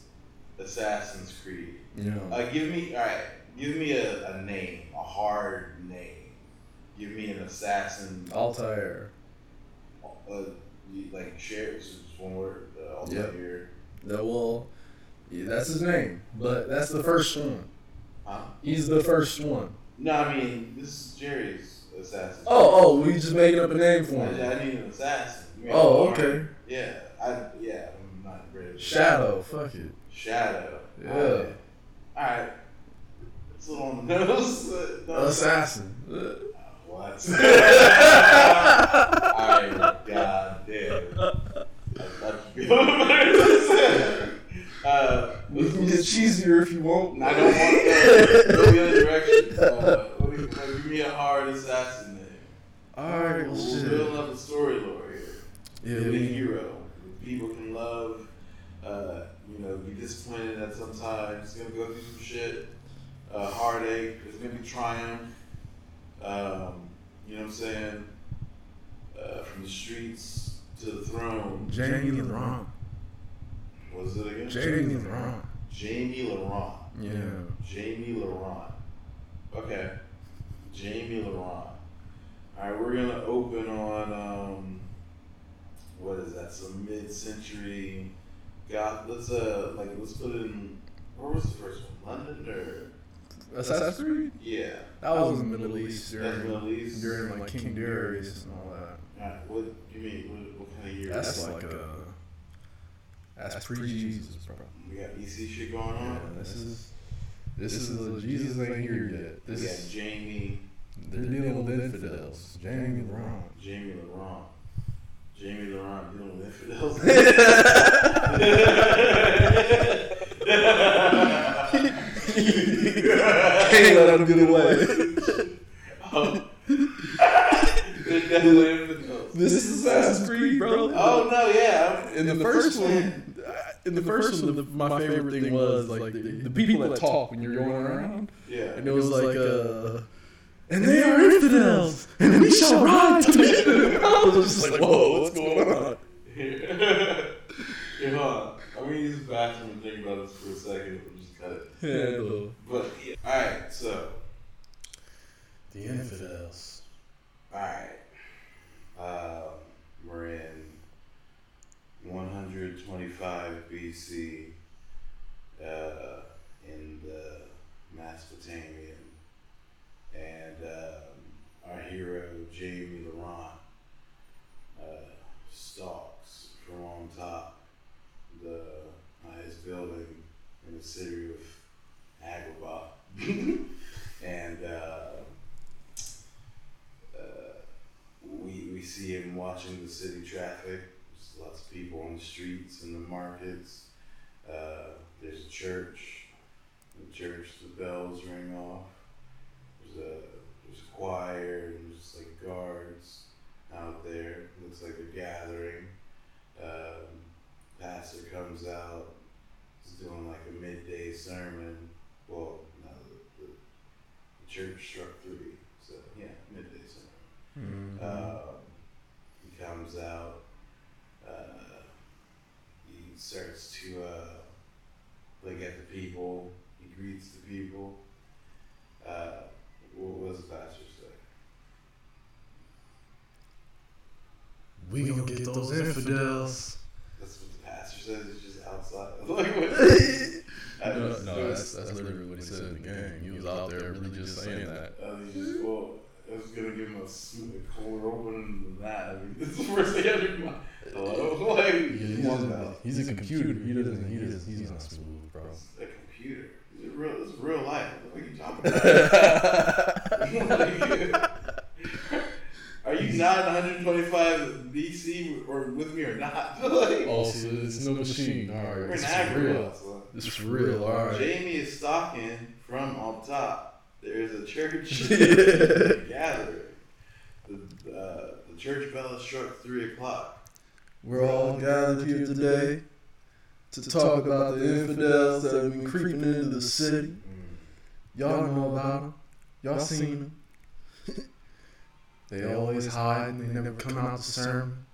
Assassin's Creed. Know, Uh, give me all right. Give me a, a name, a hard name. Give me an assassin. Altair. Uh, like share. This is just one word. Uh, Yeah. Altair. That well, yeah, that's his name, but that's the first one. Huh? He's the first one. No, I mean this is Jerry's assassin. Oh, oh, we just making up a name for I, him. I need an assassin. Give me a Oh, hard- okay. Yeah, I yeah. I'm not ready. Shadow. Fuck it. Shadow. Yeah. Alright. Alright. It's a little on the nose. uh. Assassin. What? I god damn. I be able to better this. Uh, We can get cheesier if you want. I don't want to go the other direction. Uh, what do you- what- give me a hard assassin name. Alright, We're well, building up a story lore here. Yeah, Be a hero. People can love. Uh, you know, be disappointed at some times. Gonna go through some shit. Uh, heartache. There's gonna be triumph. Um, you know what I'm saying? Uh, from the streets to the throne. Jamie Laurent. What is it again? Jamie Laurent. Jamie Laurent. Yeah. Jamie Laurent. Okay. Jamie Laurent. Alright, we're gonna open on um what is that? Some mid century got let's uh like let's put it in where was the first one? London or Assassin's Creed? Yeah. That was in the Middle East That's during, Middle East. during like King Darius and all that. Alright, what you mean what, what kind of year? That's is that? like a. That's pre Jesus, bro. we got EC shit going Yeah, on. this is. This is the Jesus ain't here yet. we This got is. Jamie They're dealing with infidels. Jamie Laurent. Jamie Laurent. Jamie Laurent dealing with infidels. Can't let him get away. Oh. They're definitely infidels. This is Assassin's Creed, bro. Oh no, yeah. I'm- in the, first one, in the first one, the, my favorite thing was like the, the people that talk when you're going around, Yeah. and it was like, uh, and they are infidels, and we shall rise to meet them. I was just like, whoa, what's going on? Here, hold on. I'm gonna use the bathroom and think about this for a second. We'll just cut it. Yeah, But yeah. all right, so the infidels. all right, uh, we're in 125 BC uh, in the Mesopotamian and um, our hero Jamie Laurent uh, stalks from on top the highest building in the city of Agrabah, and uh, uh, we we see him watching the city traffic. There's lots of people on the streets and the markets. Uh, there's a church. The church, the bells ring off. There's a there's a choir and there's like guards out there. Looks like they're gathering. Um, pastor comes out. He's doing like a midday sermon. Well, no, the, the, the church struck three, so yeah, midday sermon. Mm-hmm. Um, he comes out. Uh, he starts to uh, look at the people. He greets the people. Uh, what was the pastor say? We gonna get those infidels. That's what the pastor says. It's just outside. like what? I No, just- no, it that's was- that's literally what he said in the game. He was out there really just saying that. Uh, he just, well, I was gonna give him a, sm- a colder opening than that. I mean, it's the first thing I ever mind. Hello, like He's, a, he's a computer. He doesn't. He doesn't. He's not smooth, bro. It's a computer. It's real. It's real life. What are you talking about? are you not 125 BC or with me or not? like, oh, Also, it's no machine. All right, we're this is real. son. This is real. All right. Jamie is stalking from on top. There is a church gathering. The, uh, the church bell has struck three o'clock. We're all gathered here today to talk about the infidels that have been creeping into the city. Y'all know about them. Y'all seen them. they always hide and they never come out to sermon.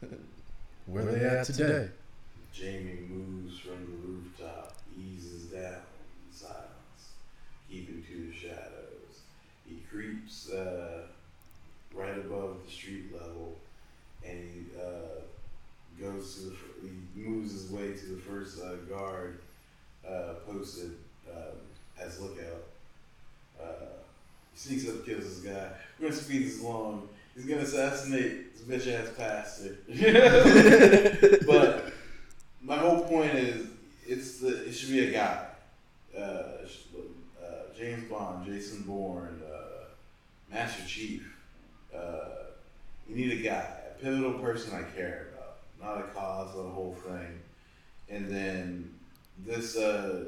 Where they at today? Jamie moves from the rooftop, eases down in silence, keeping to the shadows. He creeps uh, right above the street level, and he uh, goes to the. He moves his way to the first uh, guard uh, posted um, as lookout. Uh, he sneaks up, kills this guy. We're gonna speed this along. He's gonna assassinate this bitch ass pastor. but my whole point is, it's the it should be a guy. Uh, uh, James Bond, Jason Bourne, Master Chief. Uh, you need a guy, a pivotal person I care about, not a cause, not a whole thing. And then this, uh,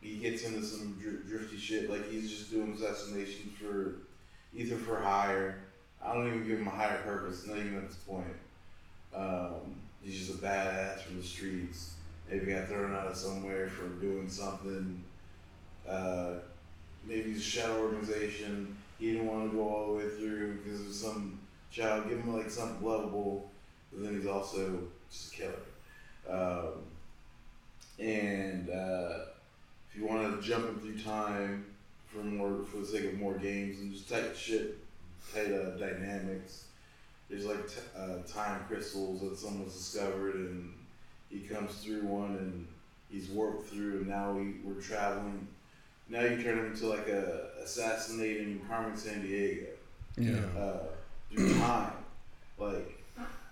he gets into some dr- drifty shit, like he's just doing assassinations for either for hire. I don't even give him a higher purpose, not even at this point. Um, he's just a badass from the streets. Maybe got thrown out of somewhere for doing something. Uh, maybe he's a shadow organization. He didn't want to go all the way through because of some child. Give him like something lovable, but then he's also just a killer. Um, and uh, if you want to jump him through time for more, for the sake of more games and just tight shit, tight uh, dynamics, there's like t- uh, time crystals that someone's discovered, and he comes through one and he's warped through, and now we, we're traveling. Now you turn him into like a assassinating Carmen Sandiego Yeah. uh, through time, like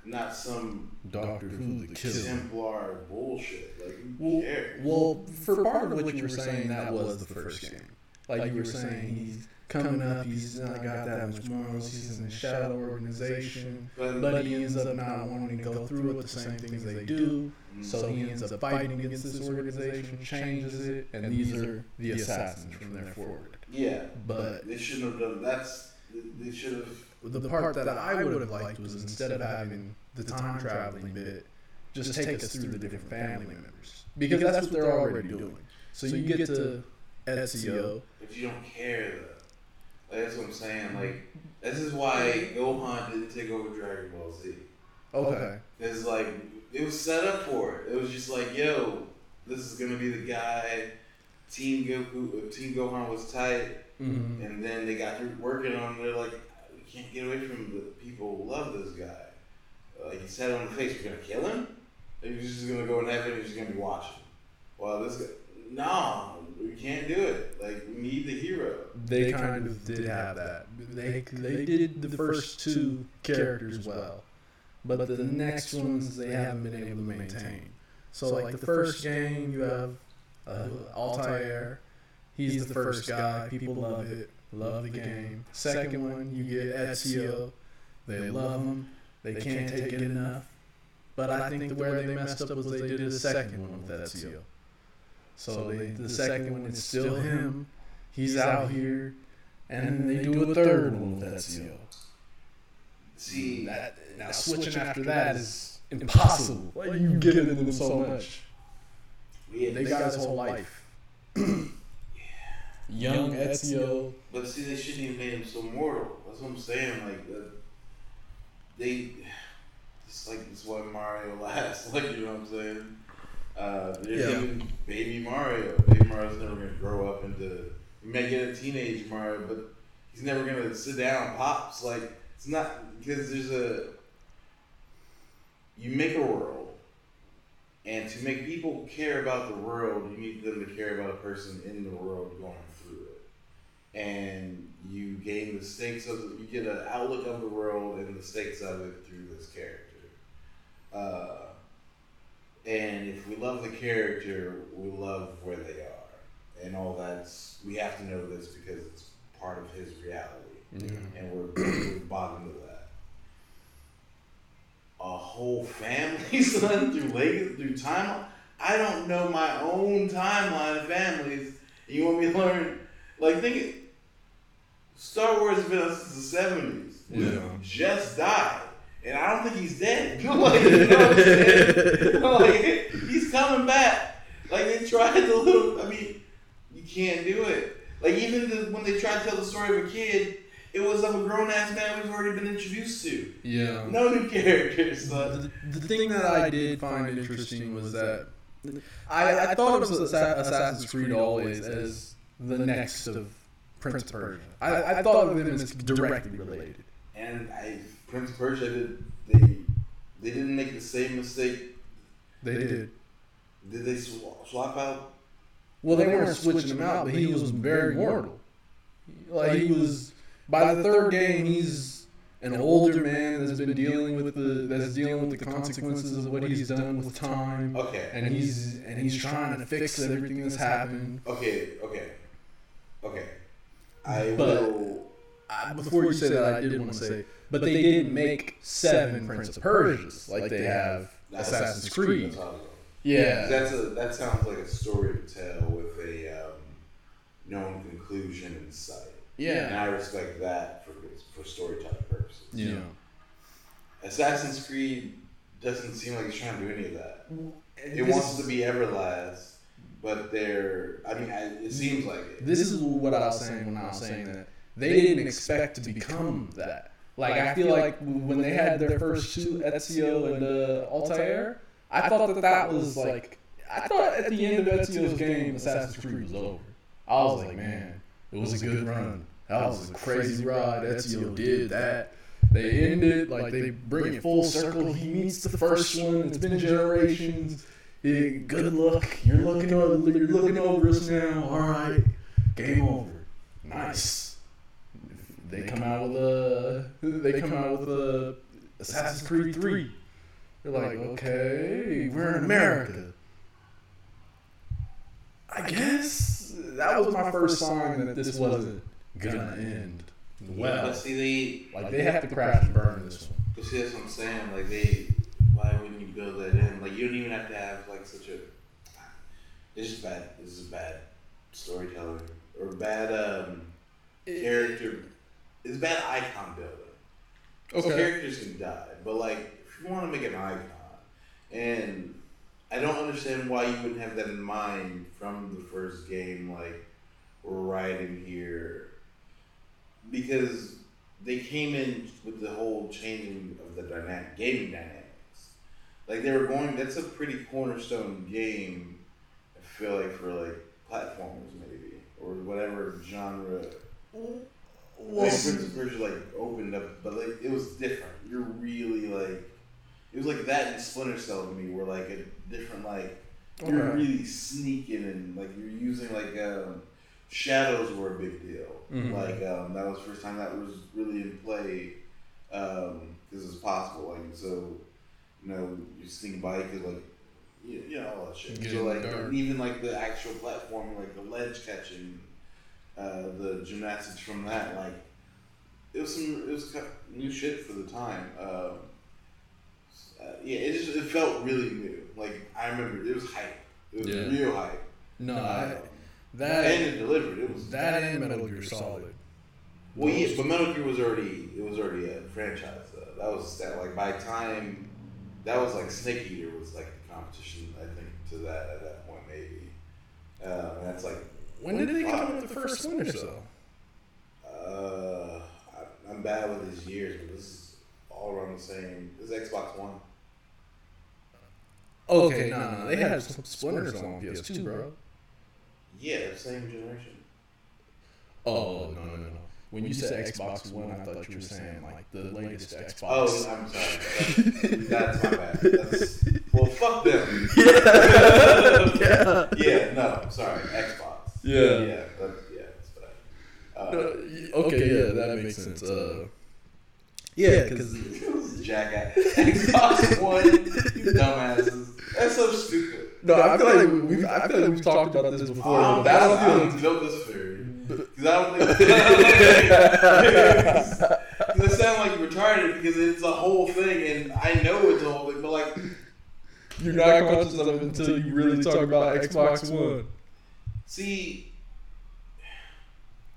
not some Doctor Who, the killer. Templar bullshit. Like who Well, cares? well, for part of what you were saying, that was the first game. Like you were saying, he's coming up. He's not got that much morals. He's in a shadow organization, But, but he ends up not wanting to go through with the same things they do. So he ends up fighting against this organization, changes it, and these are the assassins from there forward. yeah, But they shouldn't have done. That's they should have. the part that I would have liked was instead of having the time traveling bit, just take us through the different family members because that's what they're already doing. So you get to Ezio. But you don't care though. Like, that's what I'm saying. Like this is why Gohan didn't take over Dragon Ball Z. Okay. It's like it was set up for it. It was just like, yo, this is gonna be the guy. Team Goku, uh, Team Gohan was tight, Mm-hmm. and then they got through working on. it. They're like, we can't get away from the people who love this guy. Like he said on the face, we're gonna kill him. Or he's just gonna go in heaven. and He's just gonna be watching. Well, this guy, no, we can't do it. Like we need the hero. They kind of did have that. They they did the first two characters well, but the next ones they haven't been able to maintain. So like the first game, you have uh, Altair. He's the first guy. People love it. Love the game. Second one, you get Ezio. They love him. They can't take it enough. But I think the where they messed up was they did the second one with Ezio. So they, the second one is still him. He's out here, and then they do a third one with Ezio. See, That now switching after that is impossible. Like you get into them so much. we had, They got his whole life. Young Ezio. But see, they shouldn't even made him so mortal. That's what I'm saying. Like, uh, they, it's like it's why Mario lasts. Like, you know what I'm saying? Uh, Yeah. even Baby Mario. Baby Mario's never gonna grow up into. You may get a teenage Mario, but he's never gonna sit down. Pops like it's not because there's a. You make a world, and to make people care about the world, you need them to care about a person in the world going through it. And you gain the stakes of you get an outlook of the world and the stakes of it through this character. Uh, and if we love the character, we love where they are, and all that's we have to know this because it's part of his reality, and we're, we're bought into that. A whole family, son, through legacy, through time. I don't know my own timeline of families. You want me to learn? Like, think it. Star Wars has been out since the seventies. Yeah. Just died, and I don't think he's dead. like, you know what I'm saying? like, he's coming back. Like they tried the little. I mean, you can't do it. Like even the, when they tried to tell the story of a kid, it was of a grown ass man we've already been introduced to. Yeah. No new characters. Son. The, the thing that I did find interesting was that I, I thought it was Assassin's Creed always as the next of Prince of Persia. I, I thought of them as directly related. And I, Prince of Persia did. They they didn't make the same mistake. They did. Did they swap out? Well, they weren't switching him out, but he was very mortal. Like he was by the third game, he's an older man that's been dealing with the that's dealing with the consequences of what he's done with time, Okay. and he's and he's trying to fix everything that's happened. Okay. Okay. Okay. I But- will. I, before you say that, I did want to say, but they didn't make seven Prince of Persias like they have Assassin's Creed. That's how I was going. Yeah, That's a that sounds like a story to tell with a um, known conclusion in sight. And I respect that for for storytelling purposes. yeah. Assassin's Creed doesn't seem like it's trying to do any of that. It This- wants to be Everlast, but they're. I mean, I, it seems like it. This is what I was saying when I was saying that they didn't expect to become that. Like I feel like when they had their first two, Ezio and uh, Altair, I thought that that was like I thought at the end of Ezio's game, Assassin's Creed was over. I was like, man, it was a good run. That was a crazy ride. Ezio did that. They end it like they bring it full circle. He meets the first one. It's been generations. Yeah, good luck. You're looking over. You're looking over us now. All right, game over. Nice. They come out with a. They come out with a Assassin's Creed Three. They're like, okay, we're in America. I guess that was my first sign that this wasn't gonna end well. But see, they. Like they have to crash and burn this one. But see, that's what I'm saying. Like they. Why wouldn't you build that in? Like you don't even have to have like such a. It's just bad. This is bad storytelling or bad um, character. It's bad icon building. Okay. Characters can die, but like if you want to make an icon, and I don't understand why you wouldn't have that in mind from the first game. Like we're right in here because they came in with the whole changing of the dynamic gaming dynamics. Like they were going. That's a pretty cornerstone game. I feel like for like platformers maybe or whatever genre. Well, Like Prince of Persia like opened up, but like it was different. You're really like it was like that in Splinter Cell to me, where like a different like you're Okay. really sneaking and like you're using like um, shadows were a big deal. Mhm. Like um, that was the first time that was really in play because it's possible. Like so, you know, you sneak by because like you, you know all that shit. Get so like even like the actual platform, like the ledge catching, uh, the gymnastics from that, like it was some it was new shit for the time. Um, uh, yeah, it just it felt really new. Like I remember it was hype. It was Yeah. real hype. No, Um, I, and that it delivered. It was that and Metal Gear Solid. well, yeah, but Metal Gear was already it was already a franchise. Though. That was that like by time that was like Snake Eater was like the competition. I think to that at that point maybe. Um, and that's like When did they come up with the first Splinter Cell? uh, I, I'm bad with these years, but this is all around the same. This is Xbox One. Okay, no, no, they had some Splinter Cell on PS2, bro. Yeah, same generation. Oh no, no, no. no. When you said Xbox One, I thought you were saying like the latest Xbox. Oh, I'm sorry. That's, that's my bad. That's, well, fuck them. yeah. Yeah, no, sorry, Xbox. Yeah. yeah, that's, yeah, that's bad. Uh, No, y- okay, yeah, that makes sense. Uh, yeah, because Jackass. Xbox One, you dumbasses. That's so stupid. no, I feel like we- we've I feel like we've talked about this before. Um, but I that's, I don't don't feel built this theory. Because I don't think. Because I sound like retarded because it's a whole thing, and I know it's a whole thing, but like, you're not conscious of it until you really talk about Xbox One. see,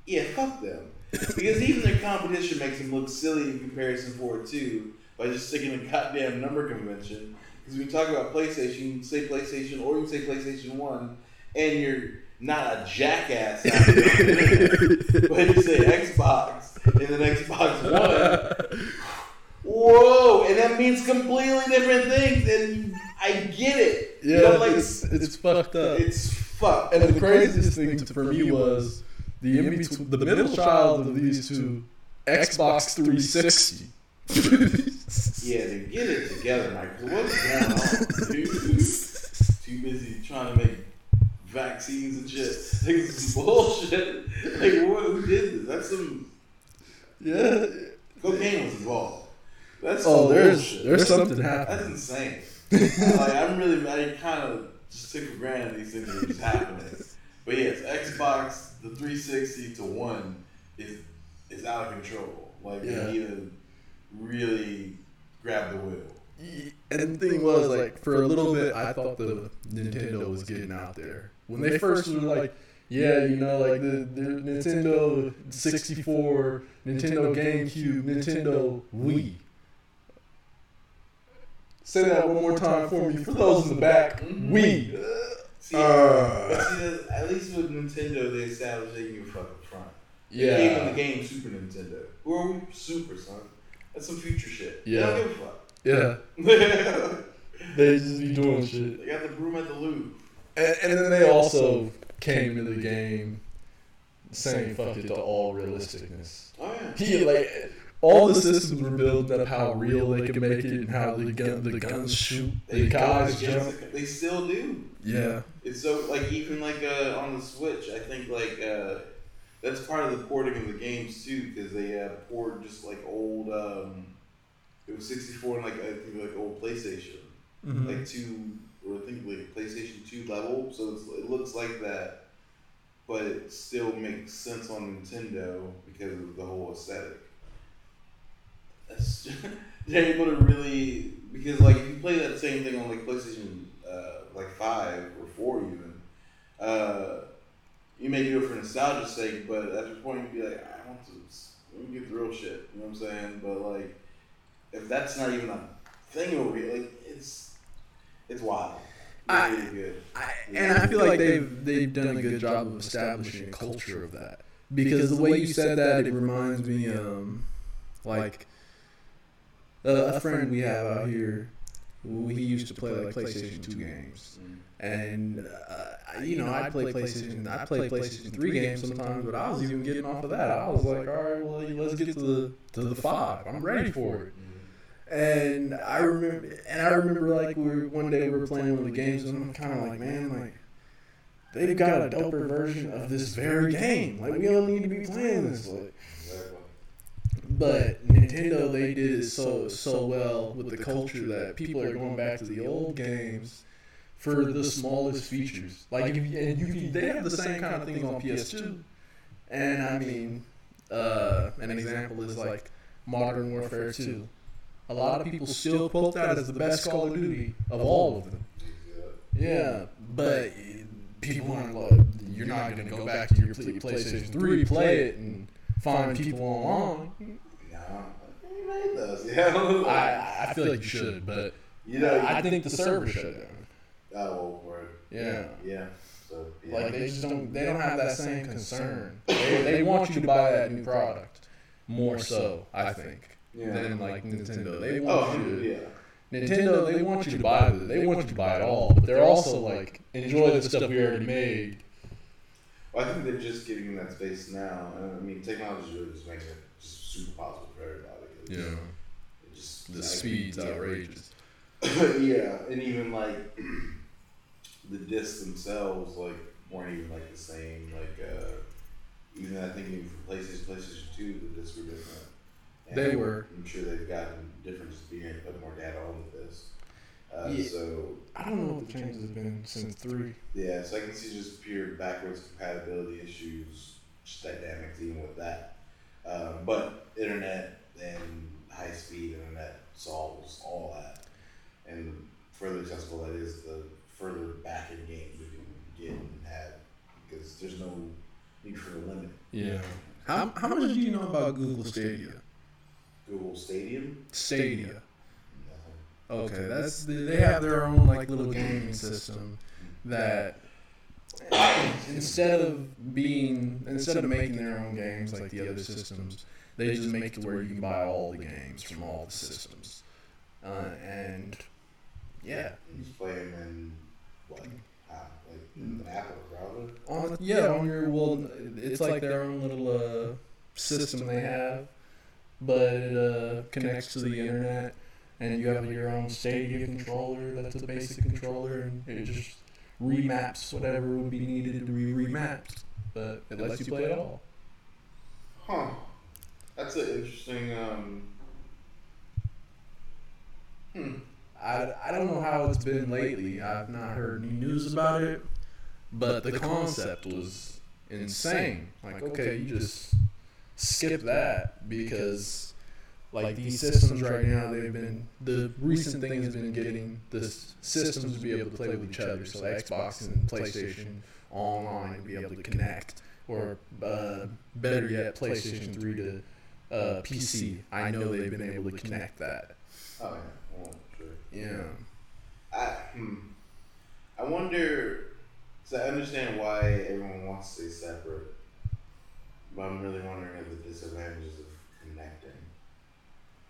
yeah, fuck them. Because even their competition makes them look silly in comparison for it too, by just sticking a goddamn number convention. Because we talk about PlayStation, you can say PlayStation or you can say PlayStation One, and you're not a jackass. out there on the internet. but you say Xbox and then Xbox One. Whoa, and that means completely different things, and I get it. You Yeah, know, like it's, it's fucked up. it's fucked. And the craziest thing to, for me was the in between, the middle child of these two, Xbox 360. Yeah, they get it together, Mike. 'cause What's going on, dude? Too busy trying to make vaccines and shit. Like this is bullshit. Like what? Who did this? That's some yeah. cocaine was involved. That's Oh, there's bullshit. there's something happening. That's insane. like I'm really, I kind of just took for granted these things are just happening. But yes, Xbox the 360 to one is is out of control. Like Yeah. they need to really grab the wheel. And the thing was, like, for a little bit, I thought the Nintendo was getting out there. When they first were like, yeah, you know, like the, the Nintendo 64, Nintendo GameCube, Nintendo Wii. Say that one more time for me. For those in the back, Wii. See, Uh. see, at least with Nintendo, they established they give a fuck up front. Yeah. Even the game Super Nintendo. Who are we? Super, son. That's some future shit. Yeah. They don't give a fuck. Yeah. They just be doing shit. they got the broom at the Louvre. And, and then they also came to the game saying fuck it to all realisticness. Oh yeah. He like all the systems were building up how real they could make it and how the gun the guns shoot, the They guys jump. They still do. Yeah. It's so like even like uh, on the Switch, I think like uh, that's part of the porting of the games too, because they uh, poured just like old. Um, it was sixty four and like I think like old PlayStation, Mm-hmm. like two or I think like PlayStation two level, so it's, it looks like that, but it still makes sense on Nintendo because of the whole aesthetic. That's they're able to really because like if you play that same thing on like PlayStation uh, like five or four even, uh, you may do it for nostalgia's sake, but at the point you'd be like, I want to let me get the real shit. You know what I'm saying? But like, if that's not even a thing over here, like it's it's wild. I- really good. I, and I feel like they've they've done a good job of establishing a culture of that because the way you said that it reminds me um like a friend we have out here who he used to play like PlayStation Two games and uh, you know I play PlayStation I play PlayStation Three games sometimes but I was even getting off of that I was like all right well let's get to the to the five I'm ready for it. And I remember, and I remember like we were, one day we were playing one of the games, and I'm kind of like, man, like they've got a doper version of this very game. Like we don't need to be playing this. Like. But Nintendo, they did it so so well with the culture that people are going back to the old games for the smallest features. Like, if you, and you can, they have the same kind of things on PS2. And I mean, uh, an example is like Modern Warfare 2. A lot of people still quote that as the best Call of Duty of all of them. Yeah, but people aren't like, you're not going to go back to your play- PlayStation 3, play it, and find people online. You made those. Yeah. I, I feel like you should, but you know, I think the server shut down. Oh, word. Yeah. Yeah. So, yeah. Like they just don't they don't have that same concern. They, they want you to buy that new product more so, I think, yeah. than like Nintendo. They oh, want Oh, you to yeah. Nintendo. They want you to buy it. They want you to buy it all, but they're also like enjoy the stuff we already made. Well, I think they're just giving you that space now. I mean, technology really just makes it just super possible for everybody. It just- just, the I speed's outrageous. yeah, and even like the discs themselves, like weren't even like the same. Like uh, even I think even for PlayStation, PlayStation Two, the discs were different. And They were. I'm sure they've gotten different just being able to put more data on the disc. Uh, Yeah. So I don't know what the changes have been since three. yeah, so I can see just pure backwards compatibility issues, just dynamics even with that. Um, but internet and high speed internet solves all that. And further accessible that is, the further back in games you can get and have because there's no need for a limit. Yeah. How, how much do you know about Google Stadia? Google Stadium? Stadia. Nothing. Okay, that's they have their own like little gaming system mm-hmm. that instead of being instead of making their own games like the other systems, they just make it where you can buy all the games from all the systems, uh, and yeah, You just play them in what? How? Like in an Apple browser? on yeah on your well, it's like their own little uh, system they have, but it uh, connects to the internet, and you have your own Stadia controller. That's a basic controller, and it just remaps whatever would be needed to be remapped. But it lets you play it all. Huh. That's an interesting. Um, hmm. I, I don't know how it's been lately. I've not heard any news about it, but the concept was insane. Like, okay, you just skip that because, like, these systems right now, they've been the recent thing has been getting the systems to be able to play with each other. So Xbox and PlayStation online to be able to connect, or uh, better yet, PlayStation Three to uh, PC. I know they've been able to connect that. Oh yeah. Well, sure. Yeah. I hmm. I wonder. Cause I understand why everyone wants to stay separate, but I'm really wondering of the disadvantages of connecting.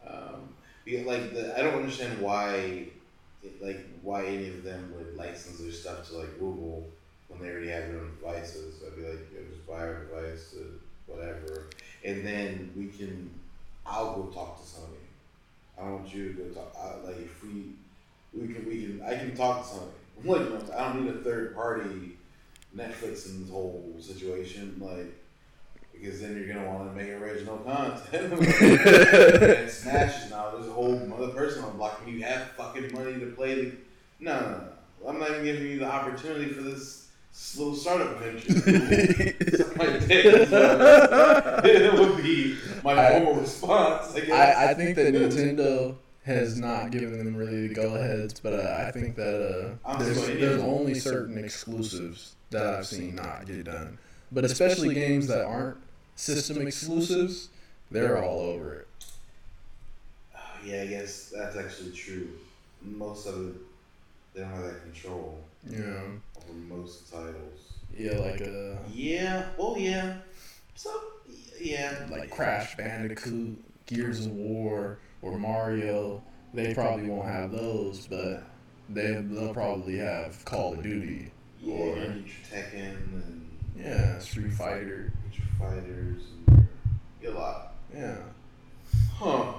Um, because like the, I don't understand why, like why any of them would license their stuff to like Google when they already have their own devices. I'd be like, Yo, just buy our device to whatever, and then we can. I'll go talk to somebody. I don't want you to go talk. I, like if we, we can, we can. I can talk to somebody. I'm Like I don't need a third party, Netflix in this whole situation. Like because then you're gonna want to make original content. and Smash now there's a whole other person on block. You have fucking money to play the. No, no, no. I'm not even giving you the opportunity for this little startup venture. Suck my dick. it would be my I- normal response. I. I, I think that Nintendo has not given them really the go aheads, but uh, I think that uh, there's, there's only certain exclusives that I've seen not get done. But especially games that aren't system exclusives, they're all over it. Oh, yeah, I guess that's actually true. Most of it, they don't have that control You know, over most titles. yeah, like uh, Yeah. Oh yeah. So yeah. like Crash Bandicoot, Gears of War, or Mario. They probably won't have those, but they they'll probably have Call of Duty. Yeah. or- and your Tekken and Yeah, Street Fighter. your fighters and a lot. Yeah. Huh.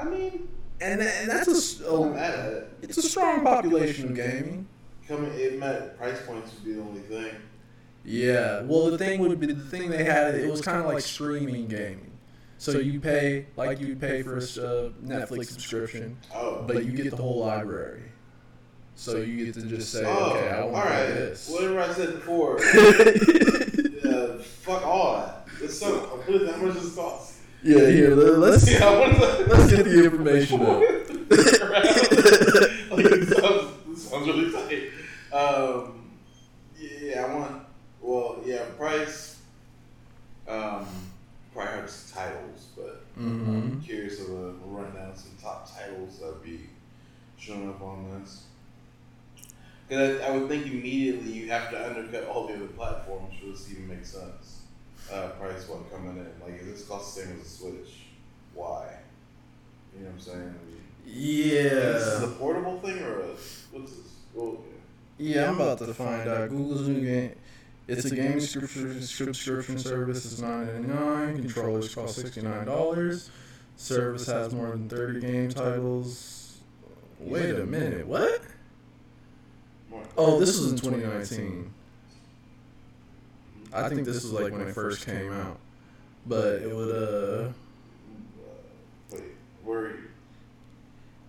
I mean, and, and that's a, s- I'm a mad at it. it's a strong population of gaming. Coming, it meant price points would be the only thing. Yeah. Well, the thing would be the thing they had. It was kind of like streaming gaming. So you pay like you pay for a uh, Netflix subscription, Oh. but you get the whole library. So you get to just say, oh, okay, I all want to play this. Whatever I said before. uh, fuck all that. It's so. Is, how much it cost? yeah, here let- let's Yeah, is let's get the information up. sounds, really tight. Um, yeah, I want. Well, yeah, price. Um, probably have titles, but I'm Mhm. curious of a rundown of some top titles that would be showing up on this. Because I, I would think immediately you have to undercut all the other platforms for this to even make sense. Uh, price one coming in like is this cost the same as a Switch, why? You know what I'm saying? This is Yeah. a portable thing or a what's this? Well, Yeah, I'm about to find out. Google's new game. It's a game subscription subscription service. It's nine ninety nine. Controllers cost sixty nine dollars. Service has more than thirty game titles. Wait a minute, what? Oh, this was in 2019. I think this was like when it first came out, but it would. Uh, Wait, where are you?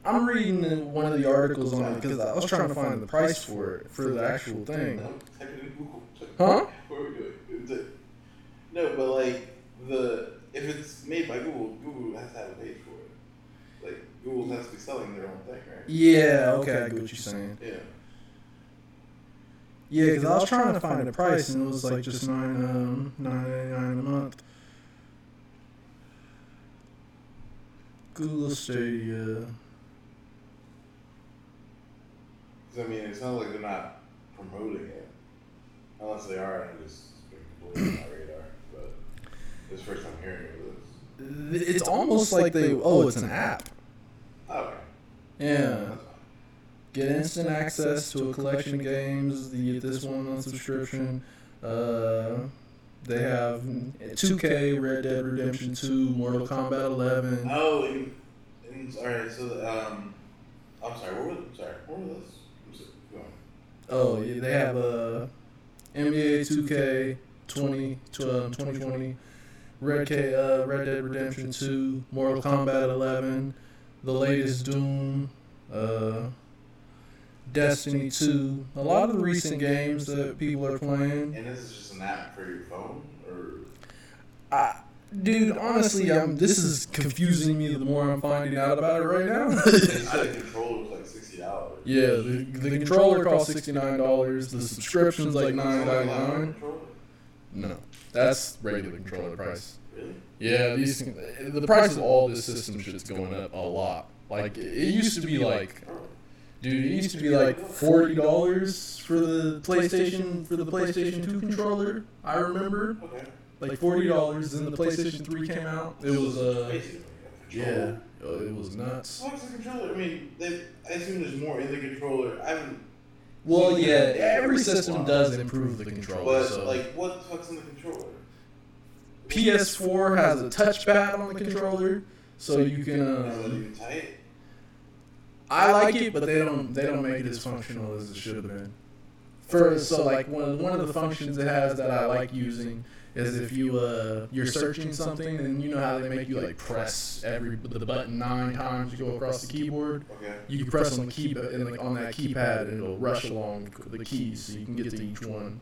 I'm reading one of the articles on it because I was trying to find the price for it for the actual thing. No, type it in Google. Huh? What are we doing? No, but like the if it's made by Google, Google has to have a page for it. Like Google has to be selling their own thing, right? Yeah. Okay, I get what you're saying. Yeah. Yeah, because I was trying to find a price and it was like just nine um nine ninety nine a month. Google Stadia. Because I mean, it sounds like they're not promoting it, unless they are, and it just it's been completely on my radar. But it's the first time hearing of this. It's almost like they oh, it's an app. Oh, okay. Yeah. That's fine. Get instant access to a collection of games. You get this one on subscription. Uh, they have 2K, Red Dead Redemption 2, Mortal Kombat 11. Oh, and, and all right. So um, I'm sorry. What was sorry? What was this? I'm sorry, go on. Oh, yeah, they have uh, NBA 2K 20, tw- um, 2020, Red, K, uh, Red Dead Redemption 2, Mortal Kombat 11, the latest Doom, uh, Destiny 2. A lot of the recent games that people are playing. And this is just an app for your phone, or I, dude, honestly, I'm, um, um, this is confusing me the more I'm finding out about it right now. you said the controller was like sixty dollars. yeah, the, the controller costs $69, the subscription's like $9.99. No, that's regular controller price. Really? Yeah, these the price of all this system shit's going up a lot. Like it used to be like, dude, it used to be like forty dollars for the PlayStation for the PlayStation Two controller. I remember Okay. Like forty dollars. Then the PlayStation Three came out. It was uh, a yeah, oh, it was nuts. What's the controller? I mean, they, I assume there's more in the controller. I haven't. Well, yeah, every system does improve the controller. But So. like, what the fuck's in the controller? PS4 has a touchpad on the controller, so you can. Um? I like it, but they don't they don't make it as functional as it should have been. For so like one one of the functions it has that I like using is if you uh you're searching something and you know how they make you like press every the button nine times to go across the keyboard. Okay. You can press on the key and like on that keypad and it'll rush along the keys so you can get to each one.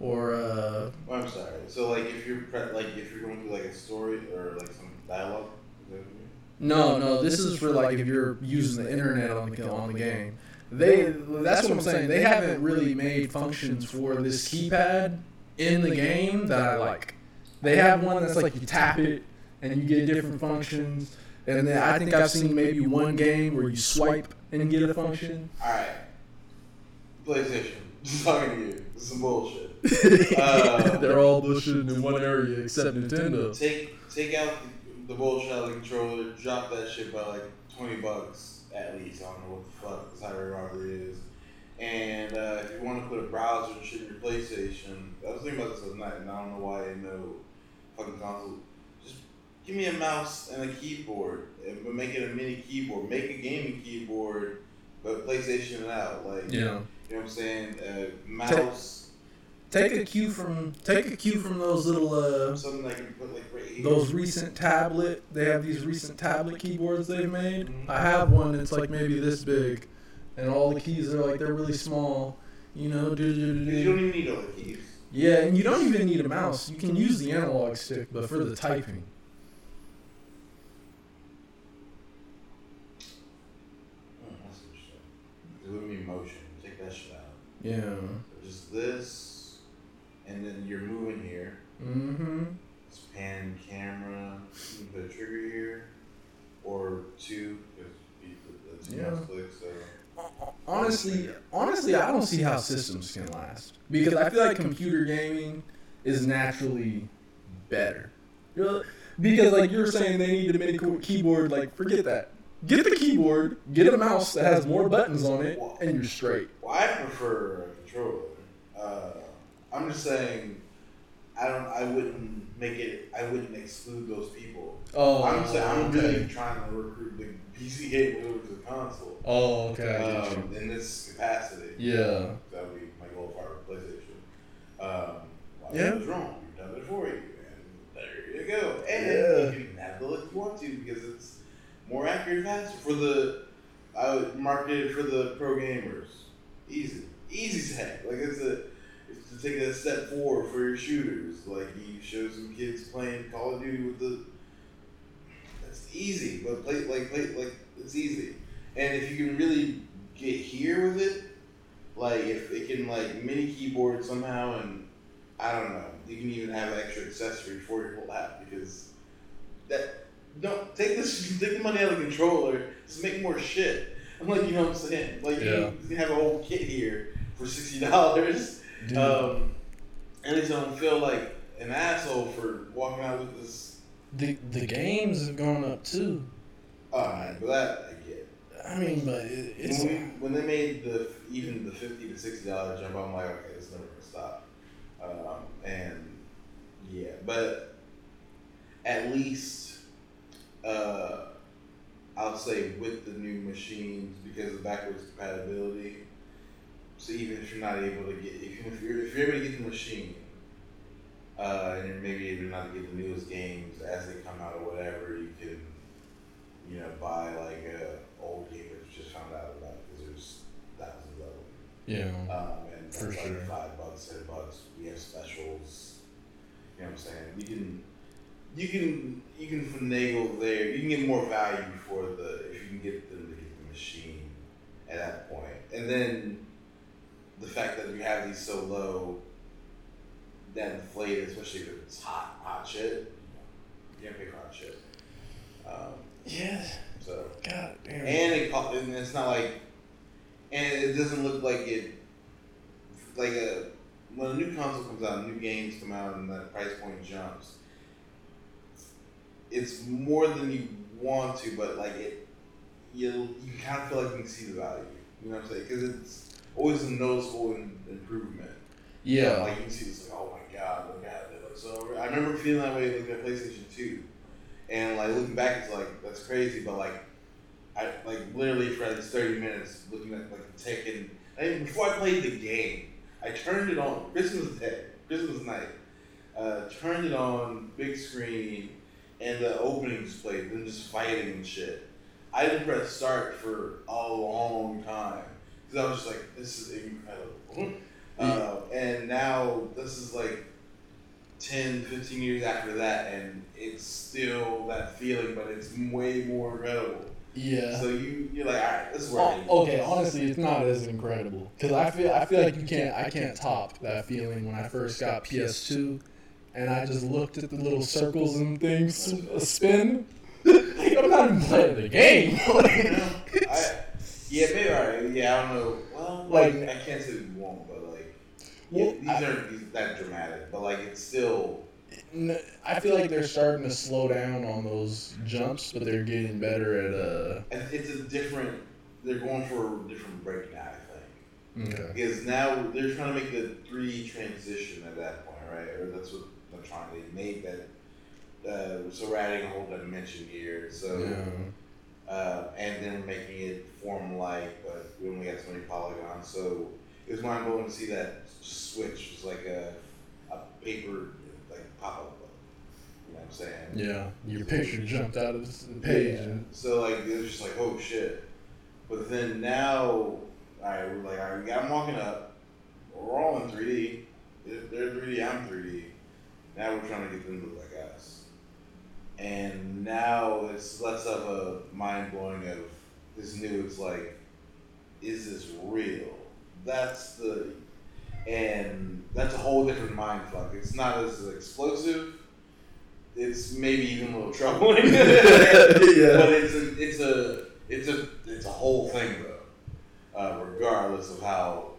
Or uh Well, I'm sorry. So like, if you're pre- like if you're going through like a story or like some dialogue. is that what? No, no, this is for like if you're using the internet on the on the game. They that's what I'm saying. They haven't really made functions for this keypad in the game that I like. They have one that's like you tap it and you get different functions. And then I think I've seen maybe one game where you swipe and get a function. All right. PlayStation. Just talking to you. This is some bullshit. Uh, They're all bullshit in one area except Nintendo. Take take out the, the bullshit out of the controller. Drop that shit by like twenty bucks at least. I don't know what the fuck this highway robbery is. And uh, if you want to put a browser and shit in your PlayStation, I was thinking about this last night, and I don't know why I know fucking console. Just give me a mouse and a keyboard, and- make it a mini keyboard. Make a gaming keyboard, but PlayStation it out. Like, Yeah. you know what I'm saying? Uh, mouse, Take a cue from take a cue from those little uh something put like right those recent tablet. They have these recent tablet keyboards they've made. Mhm. I have one. It's like maybe this big, and all the keys are like they're really small. You know, do do do You don't even need all the keys. Yeah, and you don't even need a mouse. You can use the analog stick, but for the typing. Oh, that's interesting. It wouldn't be motion. Take that shit out. Yeah. Just this, and then you're moving here. Mm-hmm. It's pan camera. You can put a trigger here, or two. Because you put the two Yeah. mouse clicks. So. Honestly, honestly, I don't see how systems can last because I feel like computer gaming is naturally better. Because like you're saying, they need a mini keyboard. Like, forget that. Get the keyboard, get a mouse that has more buttons on it, and you're straight. Well, I prefer a controller. Uh, I'm just saying, I don't. I wouldn't make it. I wouldn't exclude those people. Oh, I'm saying I'm really trying to recruit the PC gamers over to the console. Oh, okay. I get you. Um, in this capacity. Yeah. That would be my goal for PlayStation. Um, why Yeah. was wrong. We've done it for you, and there you go. And Yeah. you can have the look you want to because it's more accurate, faster for the. I would market it for the pro gamers. Easy, easy tech. Like it's a. It's to take a step forward for your shooters. Like you show some kids playing Call of Duty with the. Easy, but play like play like it's easy. And if you can really get here with it, like if it can like mini keyboard somehow, and I don't know, you can even have extra accessory for your whole app because that don't take this take the money out of the controller, just make more shit. I'm like, you know what I'm saying? Like Yeah. you can have a whole kit here for sixty dollars. Um, at least I don't feel like an asshole for walking out with this. The the games have gone up too. Oh man, but that I get. I mean, but it, it's when, we, when they made the even the fifty to sixty dollar jump, I'm like, okay, it's never gonna stop. Um, and yeah, but at least uh, I'll say with the new machines because of backwards compatibility. So even if you're not able to get, even if you're if you're able to get the machine, uh, and maybe even not to get the newest games as they come out or whatever, you can, you know, buy like a old game that you just found out about because there's thousands of them. yeah. Um, and For for like sure. five bucks, ten bucks, we have specials. You know what I'm saying? You can, you can, you can finagle there. You can get more value for the if you can get them to get the machine at that point, and then the fact that you have these so low that inflated, especially if it's hot, hot shit. You can't pick hot shit. Um, Yeah. so God damn. and it co- and it's not like and it doesn't look like it like a when a new console comes out new games come out and that price point jumps it's more than you want to but like it you you kind of feel like you can see the value you know what i'm saying because it's always a noticeable in, improvement yeah. like you can see this like, oh my god, look at it. Looks so I remember feeling that way looking at PlayStation 2. And like looking back it's like that's crazy, but like I like literally for like 30 minutes looking at like Tekken and before I played the game, I turned it on Christmas Day, Christmas night. Uh, turned it on, big screen, and the opening just played, then just fighting and shit. I didn't press start for a long time because I was just like, this is incredible. Uh, and now this is like 10, 15 years after that, and it's still that feeling, but it's way more incredible. Yeah. So you you're like, all right, this is where Oh, okay, honestly, it's not as incredible because I feel I feel like you can't I can't top that feeling when I first got PS2, and I just looked at the little circles and things spin. I'm not even playing the game. Know, I, yeah, maybe all right. Yeah, I don't know. Well, Like- like I can't say won't, like Well, yeah, these aren't these, that dramatic, but like it's still. I feel like they're starting to slow down on those jumps, but they're getting better at uh. It's a different. They're going for a different breakdown, I think. Okay. Because now they're trying to make the three transition at that point, right? Or that's what they're trying. They made that uh, so we're adding a whole dimension here. So Yeah. uh, and then making it form like, but we only got so many polygons. So it was mind blowing to see that switch. It was like a, a paper like pop up. You know what I'm saying? Yeah. Your picture jumped out of the page. And, So like it was just like oh shit. But then now, I we're like, all right, 'em walking up. We're all in 3D. They're they're 3D. I'm 3D. Now we're trying to get them to look like us. And now it's less of a mind blowing of this new. It's like, is this real? That's the, and that's a whole different mind fuck. It's not as explosive. It's maybe even a little troubling. But it's a, it's a, it's a, it's a whole thing though. Uh, regardless of how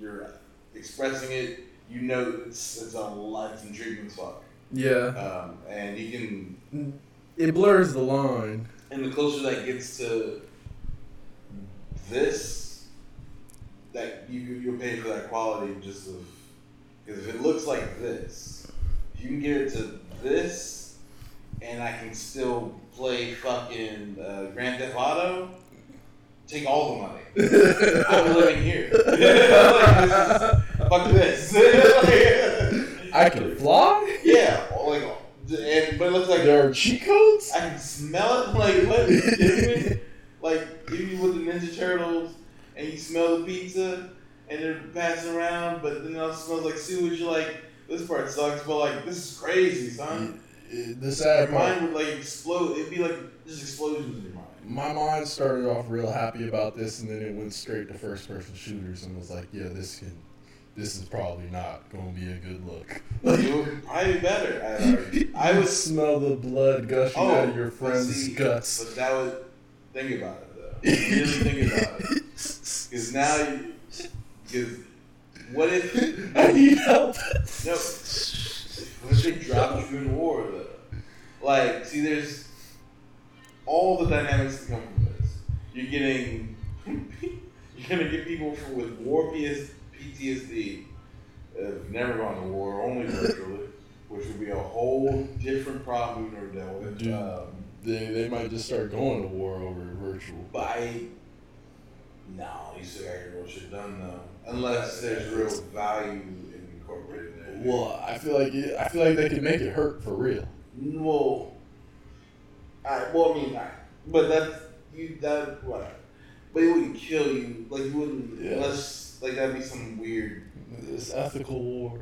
you're expressing it, you know it's it's a life intriguing as fuck. Yeah. Um, and you can, It blurs the line. and the closer that gets to this, that you you'll pay for that quality just of because if it looks like this, if you can get it to this, and I can still play fucking uh, Grand Theft Auto, take all the money. I'm living here. Like, this is- fuck this. I can fly? yeah, like, and but it looks like There are cheat codes? I can smell it. Like what? You kidding me? Like if you with the Ninja Turtles and you smell the pizza and they're passing around, but then it also smells like sewage. You're like, this part sucks, but like this is crazy, son. The Your sad part. mind would like explode. It'd be like just explosions in your mind. My mind started off real happy about this, and then it went straight to first person shooters, and was like, "Yeah, this can, this is probably not going to be a good look." It would probably be better. I, I would. smell the blood gushing Oh, out of your friend's see, guts. But that would think about it though. Really think about it. Because now, you, because what if I need help. no? What if they dropped you in war though? Like, see, there's all the dynamics that come from this. You're getting, you're gonna get people with war PTSD, have never gone to war, only virtually, which would be a whole different problem we've never dealt with. Dude. Um, They, they might just start going to war over virtual. I, no, you still got your real shit done though. Unless there's real value incorporated in there. Well, I feel like it, I feel like they can make it hurt for real. well, I well, I mean, I, but that's you that what? But it wouldn't kill you. Like you wouldn't Yeah. unless like that'd be some weird. This ethical war.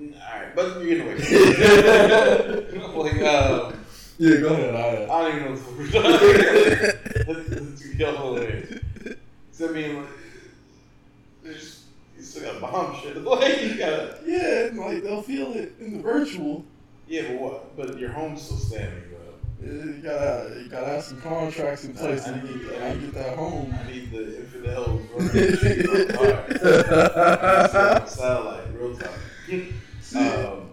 All right, but you're getting away. From it. like um, Yeah, go ahead. I, I don't even know what we're talking. Let's let's I mean, there's you still got bomb shit. Like you gotta. yeah, like they'll feel it in the virtual. Yeah, but what? But your home's still standing though. You gotta, you gotta have some contracts in place I to need- get, I get that home. I need the infidels running shit on. Satellite, real time. Um,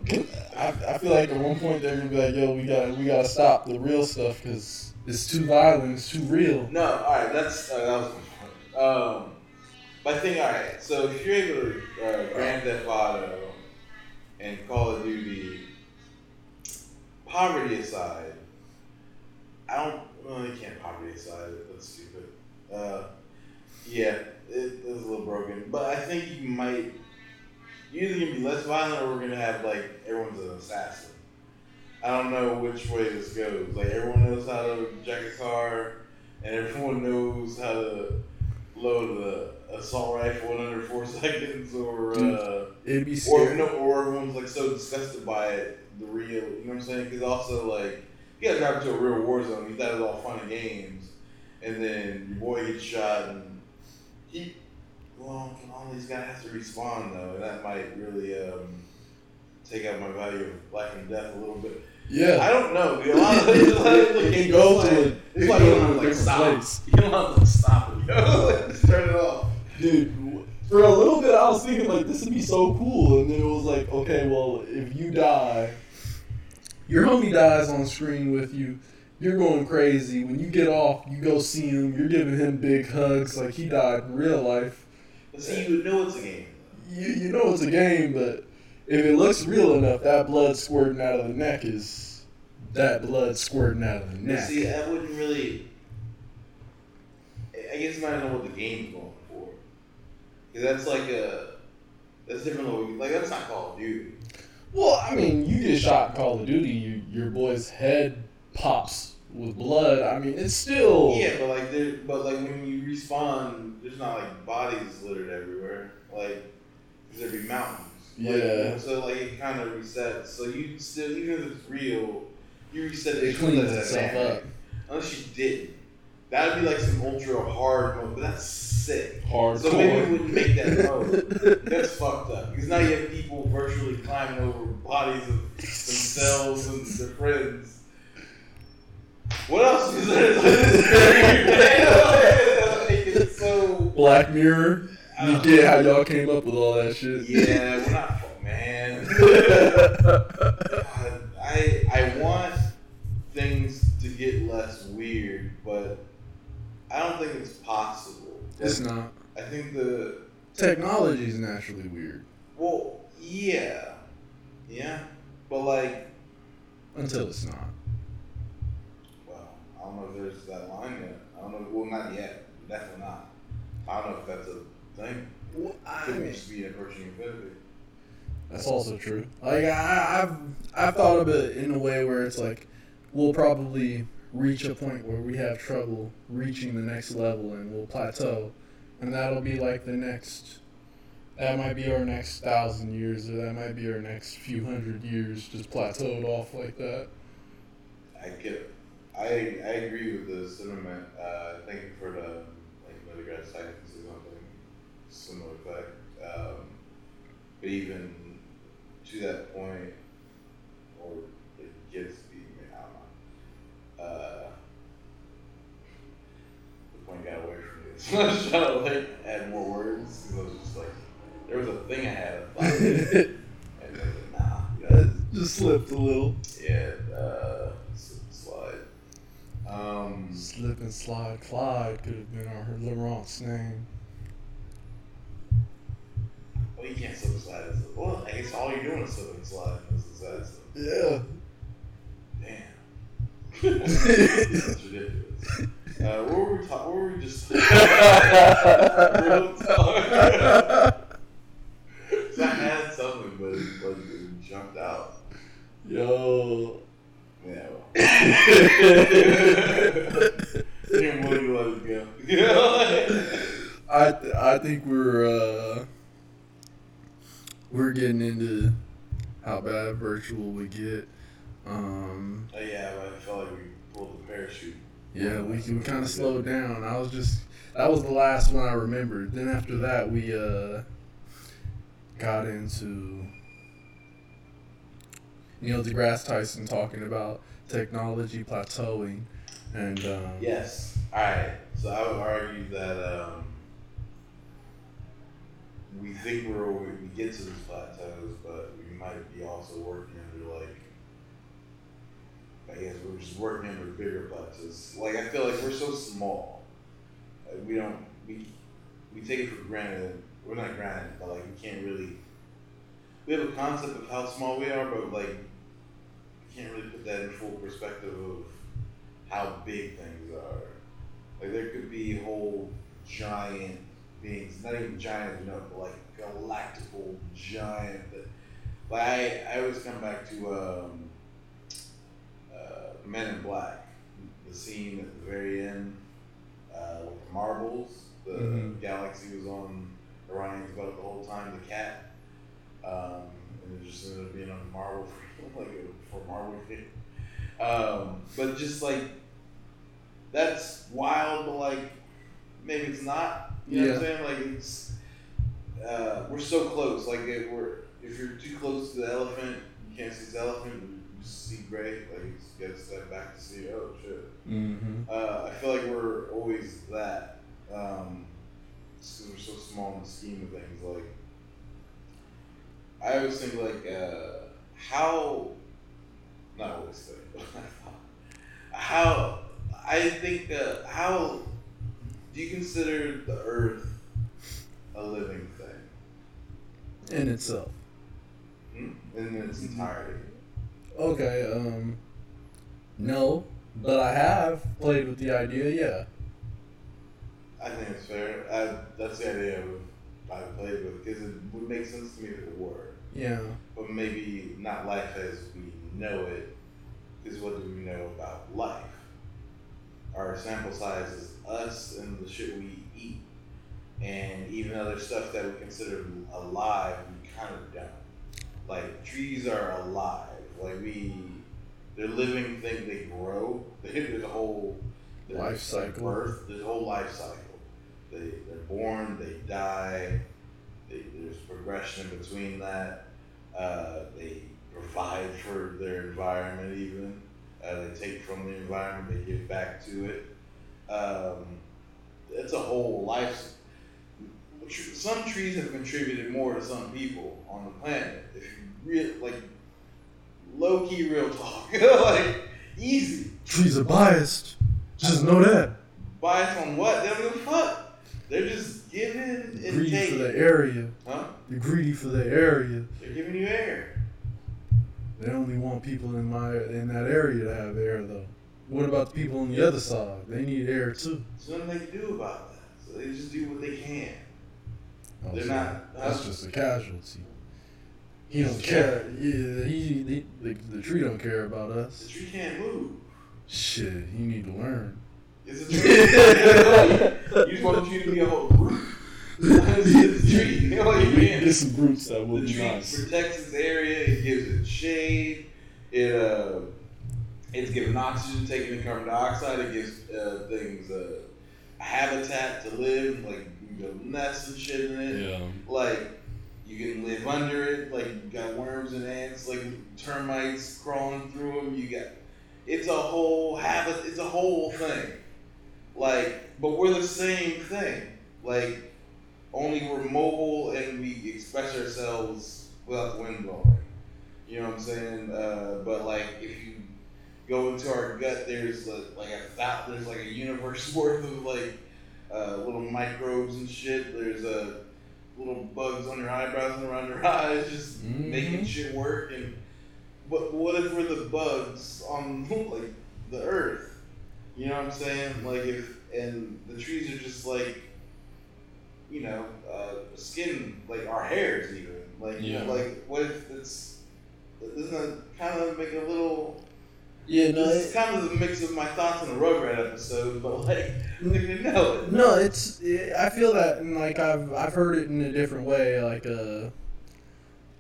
I, I feel like at one point they're gonna be like, "Yo, we gotta, we gotta stop the real stuff because it's too violent, it's too real." no, all right, that's uh, that was. Um, but I think all right. So if you're able to uh, Grand Theft Auto and Call of Duty, poverty aside, I don't. Well, you can't poverty aside. That's stupid. Uh, yeah, it is a little broken, but I think you might. You're either gonna be less violent, or we're gonna have like everyone's an assassin. I don't know which way this goes. Like everyone knows how to jack a car, and everyone knows how to load the assault rifle in under four seconds, or uh, It'd be scary. or no, or everyone's like so disgusted by it, the real. You know what I'm saying? Because also like you gotta drive into a real war zone. You thought it was all fun and games, and then your boy gets shot, and he. Well, all these guys have to respawn though, and that might really um, take out my value of life and death a little bit. Yeah, I don't know. dude. A lot of, a lot of the It goes like- to it's it like goes you don't a to like stop. place. You don't have to stop it. Yo. Just turn it off. dude. For a little bit, I was thinking like this would be so cool, and then it was like, okay, well, if you die, your homie dies on screen with you. You're going crazy. When you get off, you go see him. You're giving him big hugs like he died in real life. See, you know it's a game. You, you know it's a game, but if it looks real enough, that blood squirting out of the neck is that blood squirting out of the neck. see, I wouldn't really. I- guess I don't know what the game's going for. Because that's like a. That's different. than- Like that's not Call of Duty. Well, I mean, you get shot in Call of Duty, you, your boy's head pops with blood. I mean, it's still. Yeah, but like there, but like when you respawn, there's not like bodies littered everywhere. Like there'd be mountains. Like, Yeah. so like it kind of resets. So you still, even if it's real, you reset it. It cleans itself up. Unless you didn't. That'd be like some ultra hard mode, but that's sick. Hardcore. So maybe we wouldn't make that mode. That's fucked up. Because now you have people virtually climbing over bodies of themselves and their friends. What else is there? so. Black Mirror. You oh. get how y'all came up with all that shit. Yeah, we're not. oh, Man. God, I I want things to get less weird, but I don't think it's possible. It's not. I think the Technology is naturally weird well, yeah, yeah, but like, until it's not. well, I don't know if there's that line yet. I don't know. Well, not yet. Definitely not. I don't know if that's a thing. Well, I Could mean, just be approaching infinity. That's also true. Like I, I've I've thought of it in a way where it's like we'll probably reach a point where we have trouble reaching the next level and we'll plateau, and that'll be like the next. That might be our next thousand years, or that might be our next few hundred years, just plateaued off like that. I get. it. I I agree with the sentiment. Uh, thank you for the like Neil deGrasse Tyson or something similar effect. Um, but even to that point, or it gets to be, I don't know. Uh, the point got away from me. So I was trying to like add more words because I was just like, there was a thing I had. And I was like, nah, you know, just slipped a little. yeah, uh, slip and slide. Um, Slip and slide. Clyde could have been our Laurent's name. Well, you can't slip and slide. Well, I guess all you're doing is slip and slide. Is the stuff. Yeah. Damn. That's ridiculous. Uh, what were we talking? What were we just? Real talk. So I had something, but it, but it jumped out. Yo. Yeah. Damn, what do you let it go? I th- I think we're uh we're getting into how bad virtual we get. Um, Oh yeah, but I felt like we pulled the parachute. yeah, we we kind of slowed down. I was just that was the last one I remembered. Then after that, we uh got into Neil deGrasse Tyson talking about technology plateauing, and um, Yes. All right. So I would argue that um, we think we're we get to these plateaus, but we might be also working under like. I guess we're just working under bigger plateaus. Like I feel like we're so small. Like, we don't we we take it for granted. We're not granted, but like we can't really. We have a concept of how small we are, but like we can't really put that in full perspective of how big things are. Like there could be whole giant beings, not even giant enough, but like galactical giant. Like I, I always come back to um, uh, Men in Black, the scene at the very end uh, with the marbles. The Mhm. galaxy was on Orion's belt the whole time. The cat, um, and it just ended up being on Marvel for like a, for Marvel. Um, but just like that's wild, but like maybe it's not. You know what I'm saying? Like it's uh, we're so close. Like if we're if you're too close to the elephant, you can't see the elephant. You see gray. Like you got to step back to see. Oh shit. mhm. Uh, I feel like we're always that. Um, just 'cause we're so small in the scheme of things. Like I always think like uh, how not always think, but how I think uh, how do you consider the Earth a living thing in itself. hmm? in its entirety? Okay, um, No, but I have played with the idea. Yeah. I think it's fair. I, that's the idea I played with because it would make sense to me if it were, Yeah. but maybe not life as we know it. Because what do we know about life? Our sample size is us and the shit we eat, and even other stuff that we consider alive, we kind of don't. Like trees are alive. Like we, they're living things. They grow. There's a whole there's Life cycle. Birth. There's a whole life cycle. They they're born. They die. They, there's progression in between that. Uh, they provide for their environment. Even uh, they take from the environment. They give back to it. Um, it's a whole life. Some trees have contributed more to some people on the planet. If you real like low key real talk, like easy. Trees are biased. Just know that. Biased on what? They don't give a fuck. They're just giving and Greedy taking. for the area. Huh? They're greedy for the area. They're giving you air. They only want people in my in that area to have air though. What about the people on the other side? They need air too. So nothing they can do about that. So they just do what they can. Oh, They're so not- That's just a casualty. He don't care. Yeah, he, he the, the tree don't care about us. The tree can't move. Shit, you need to learn. It's a tree. you just want the tree to be a whole group. It's a tree. You know what you mean? Get some roots that will the be tree nice. protects its area. It gives it shade. It uh, it's giving oxygen, taking in carbon dioxide. It gives uh, things uh, a habitat to live, like you can build nests and shit in it. Yeah. Like you can live under it. Like you got worms and ants, like termites crawling through them. You got it's a whole habit. It's a whole thing. Like, but we're the same thing. Like, only we're mobile and we express ourselves without the wind blowing. You know what I'm saying? Uh, but like, if you go into our gut, there's like, like a thou- there's like a universe worth of like uh, little microbes and shit. There's uh, little bugs on your eyebrows and around your eyes, just Mhm. making shit work. And but what if we're the bugs on like the earth? You know what I'm saying? Like if and the trees are just like you know uh, skin, like our hairs even. Like you know, Yeah. like what if it's doesn't that kind of make a little Yeah, this is kind of the mix of my thoughts on the Rugrat episode, but like, no. No, it's. I feel that, and like I've I've heard it in a different way. Like uh,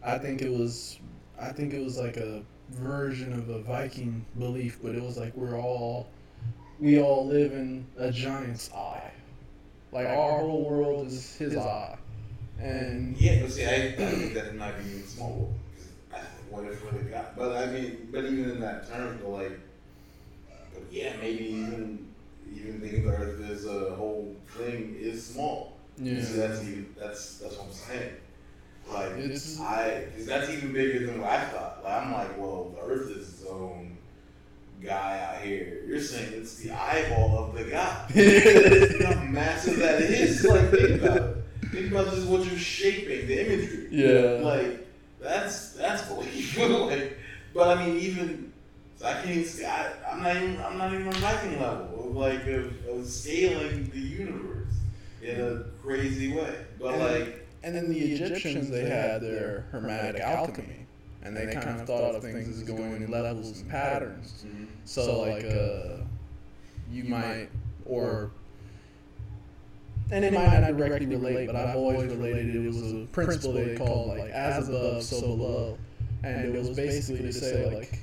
I think it was, I think it was like a version of a Viking belief, but it was like we're all, we all live in a giant's eye. Like our whole world is his eye, and Yeah, but see, I, I think that it might be even small. I- What if what got? But I mean, but even in that term, but like, but yeah, maybe even even thinking the Earth as a whole thing is small. yeah, See, that's even that's that's what I'm saying. Like It's- I, cause that's even bigger than what I thought. Like, I'm like, well, the Earth is its own guy out here. You're saying it's the eyeball of the guy. How massive that is. Like, think about it. Think about just what you're shaping, the imagery. Yeah. Like, that's that's believable. like, but I mean, even I can't even. see- I, I'm not even. I'm not even on Viking level of like of, of scaling the universe in a crazy way. But And- like, And then the Egyptians, they had their hermetic alchemy, and they kind of thought of things as going in levels and patterns. So like uh, you might or and it might not directly relate, but I've always related it was a principle they called like as above, so below, and it was basically to say like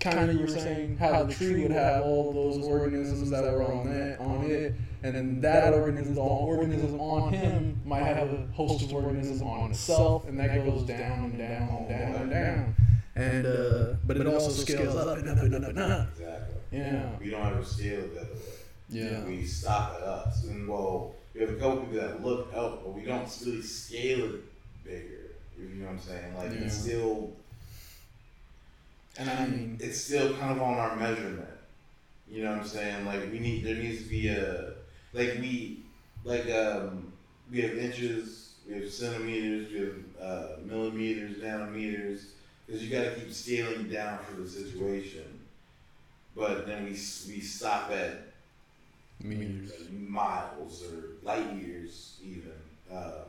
kind of you were saying how the tree would have all those organisms that were on that on it, and then that organism, the organism on him might have a host of organisms on itself, and that goes down and down and down and down. And uh, but it also scales up and up and up and up. exactly. Yeah. We don't ever scale it the other way. Yeah. We stop at us, and well, we have a couple people that look up, but we don't really scale it bigger. You know what I'm saying? Like it's Yeah. still And I mean, it's still kind of on our measurement. You know what I'm saying? Like we need there needs to be a like we like um we have inches, we have centimeters, we have uh, millimeters, nanometers, because you got to keep scaling down for the situation. but then we we stop at Meters. miles or light years even. Um,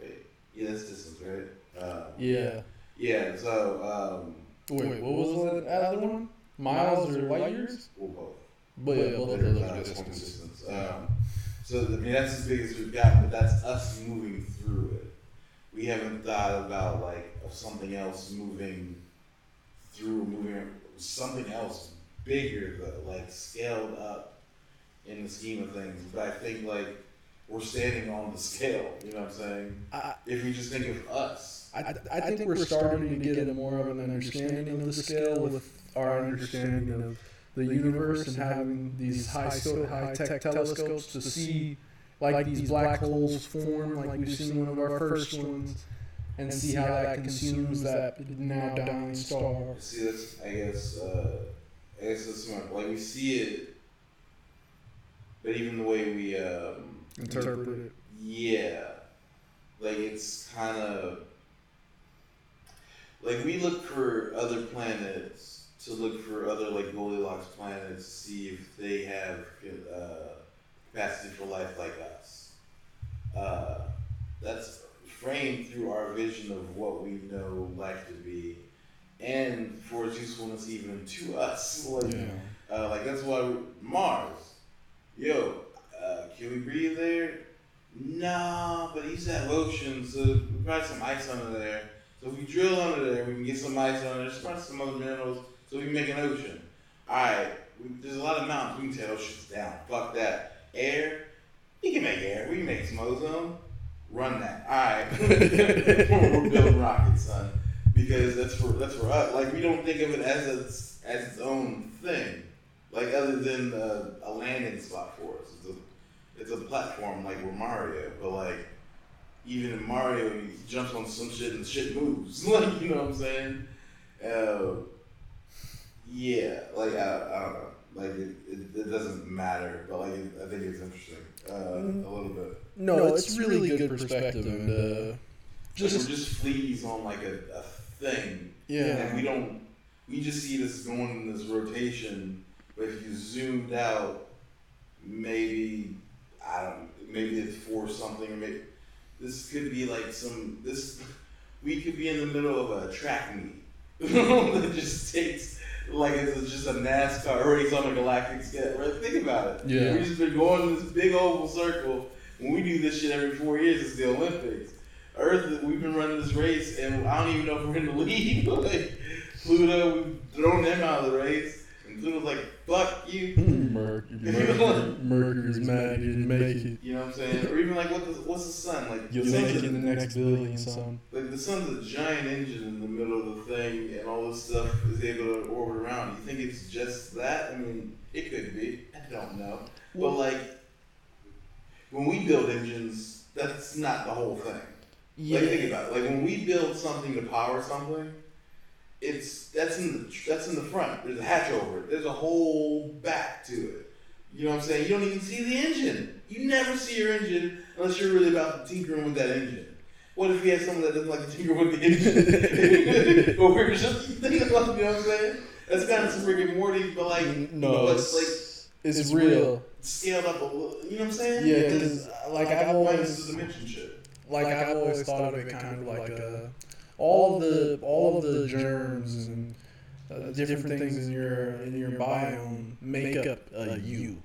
wait, yeah, that's distance, right? Um, Yeah. yeah. So um, Wait, what was that other one? Miles or light years? we'll both. But yeah, both of They're, those are long distance. distance. Um, so I mean that's as big as we've got, but that's us moving through it. We haven't thought about like of something else moving through, moving something else bigger, though, like scaled up in the scheme of things. But I think like we're standing on the scale. You know what I'm saying? I, If we just think of us, I, I think we're starting to get a more of an understanding of the scale with our understanding of the universe and having these high sco- high tech telescopes to see like these black holes form, like we've seen one of our first ones, and see how that consumes that now dying star. see that's I guess uh, I guess that's smart. Like we see it, but even the way we um, Interpret it. Yeah, like it's kind of like we look for other planets to look for other like Goldilocks planets to see if they have uh, capacity for life like us. Uh, that's framed through our vision of what we know life to be, and for its usefulness even to us. Like, Yeah. uh, like that's why we, Mars, yo, uh, can we breathe there? Nah, but to have oceans, so we probably some ice under there. So if we drill under there, we can get some ice under there, probably some other minerals, so we can make an ocean. Alright, there's a lot of mountains, we can tear oceans down. Fuck that. Air, we can make air, we can make some ozone. Run that. Alright. We're building rockets, son. Because that's for that's for us. Like we don't think of it as its as its own thing. Like other than uh, a landing spot for us. It's a it's a platform like we're Mario, but like even in Mario, he jumps on some shit and shit moves. Like you know what I'm saying? Uh, yeah, like I, I don't know. Like it, it, it doesn't matter, but like it, I think it's interesting uh, a little bit. No, it's really good perspective and uh, Just just we're just fleas on like a, a thing, yeah. and we don't. We just see this going in this rotation, but if you zoomed out, maybe I don't. Maybe it's for something. Or maybe this could be like some. This we could be in the middle of a track meet that just takes like it's just a NASCAR race on a galactic scale. Right? Think about it. Yeah. we just been going in this big oval circle. When we do this shit every four years, it's the Olympics. Earth, we've been running this race, and I don't even know if we're in the lead. like Pluto, we've thrown them out of the race, and Pluto's like, "Fuck you." Hmm. Mercury, Mercury, Mercury's mad you didn't make it. You know what I'm saying? Or even like, what the, what's the sun? Like, You'll the make it in the next billion, son. Like the sun's a giant engine in the middle of the thing, and all this stuff is able to orbit around. You think it's just that? I mean, it could be. I don't know. But like, when we build engines, that's not the whole thing. Yeah. Like think about it. Like when we build something to power something, it's that's in the that's in the front. There's a hatch over it. There's a whole back to it. You know what I'm saying? You don't even see the engine. You never see your engine unless you're really about tinkering with that engine. What if we had someone that doesn't like to tinker with the engine? but we're just thinking about, you know what I'm saying? That's kind of some Rick and Morty, but like, No, but it's, like it's, real. scaled up a little. You know what I'm saying? Yeah, because like I've always the shit. like I've always thought of it kind of like a all the all of the germs and uh, different things in your in your biome make up a you.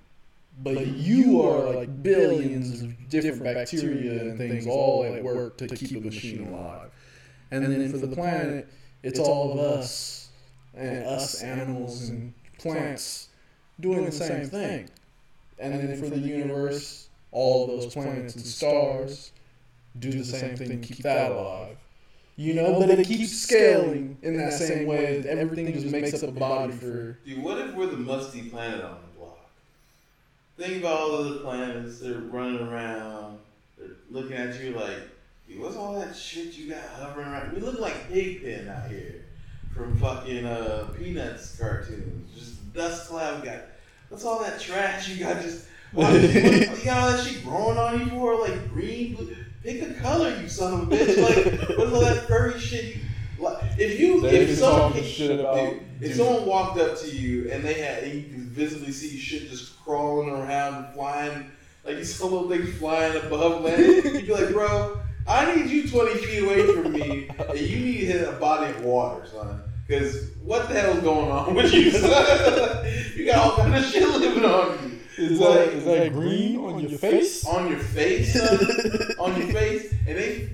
But you are like billions of different bacteria and things all at work to keep a machine alive. And then for the planet, it's all of us and us animals and plants doing the same thing. And then for the universe, all of those planets and stars do the same thing to keep that alive. You know, but it keeps scaling in that same way. Everything just makes up a body for. Dude, what if we're the musty planet on the block? Think about all the other planets. They're running around. They're looking at you like, dude, what's all that shit you got hovering around? We look like Pigpen out here from fucking uh, Peanuts cartoons. Just dust cloud. Got what's all that trash you got? Just what, what, you got all that shit growing on you for like green, blue. Pick a color, you son of a bitch. Like what's all that furry shit? You, like, if you if someone shit about. dude, if dude. someone walked up to you and they had and you could visibly see shit just crawling around, flying like you saw little things flying above land, you'd be like, bro, I need you twenty feet away from me, and you need to hit a body of water, son. Because what the hell's going on with you? son? you got all kind of shit living on you. Is that, is that green on your face? On your face, son? on your face, and they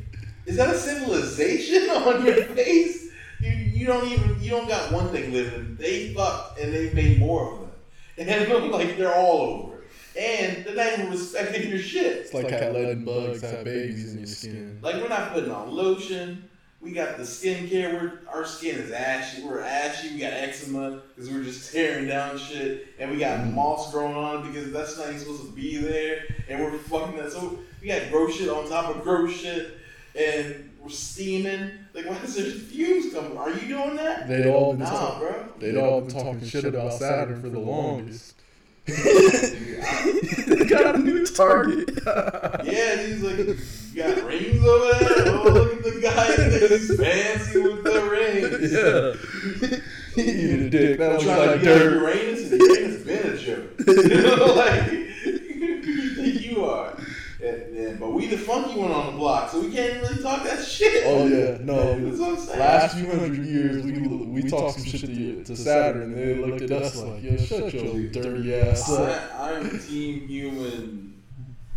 is that a civilization on your face? You you don't even you don't got one thing living. They fucked and they made more of them, and like they're all over. And they're not even respecting your shit. It's like how letting bugs have babies in your skin. Like we're not putting on lotion. We got the skincare. We're our skin is ashy. We're ashy. We got eczema because we're just tearing down shit, and we got mm-hmm. moss growing on it because that's not even supposed to be there, and we're fucking that. So we got gross shit on top of gross shit, and we're steaming. Like why is there fumes coming? Are you doing that? They all been Nah, talking. bro. They'd all been talking shit about Saturn for the longest. They got a new target. Yeah, he's like, got rings over there? Oh, look at the guy. He's fancy with the rings. yeah. Eat a dick. That I'm looks trying like to get dirt. Uranus, and Uranus been a joke. you know, like, you think you are? And, and, but we the funky one on the block, so we can't really talk that shit. Oh yeah, no. That's what I'm saying. Last few hundred years, we we talked some shit to, to Saturn, and they looked at us like, "Yo, shut your dirty ass up." I, I'm team human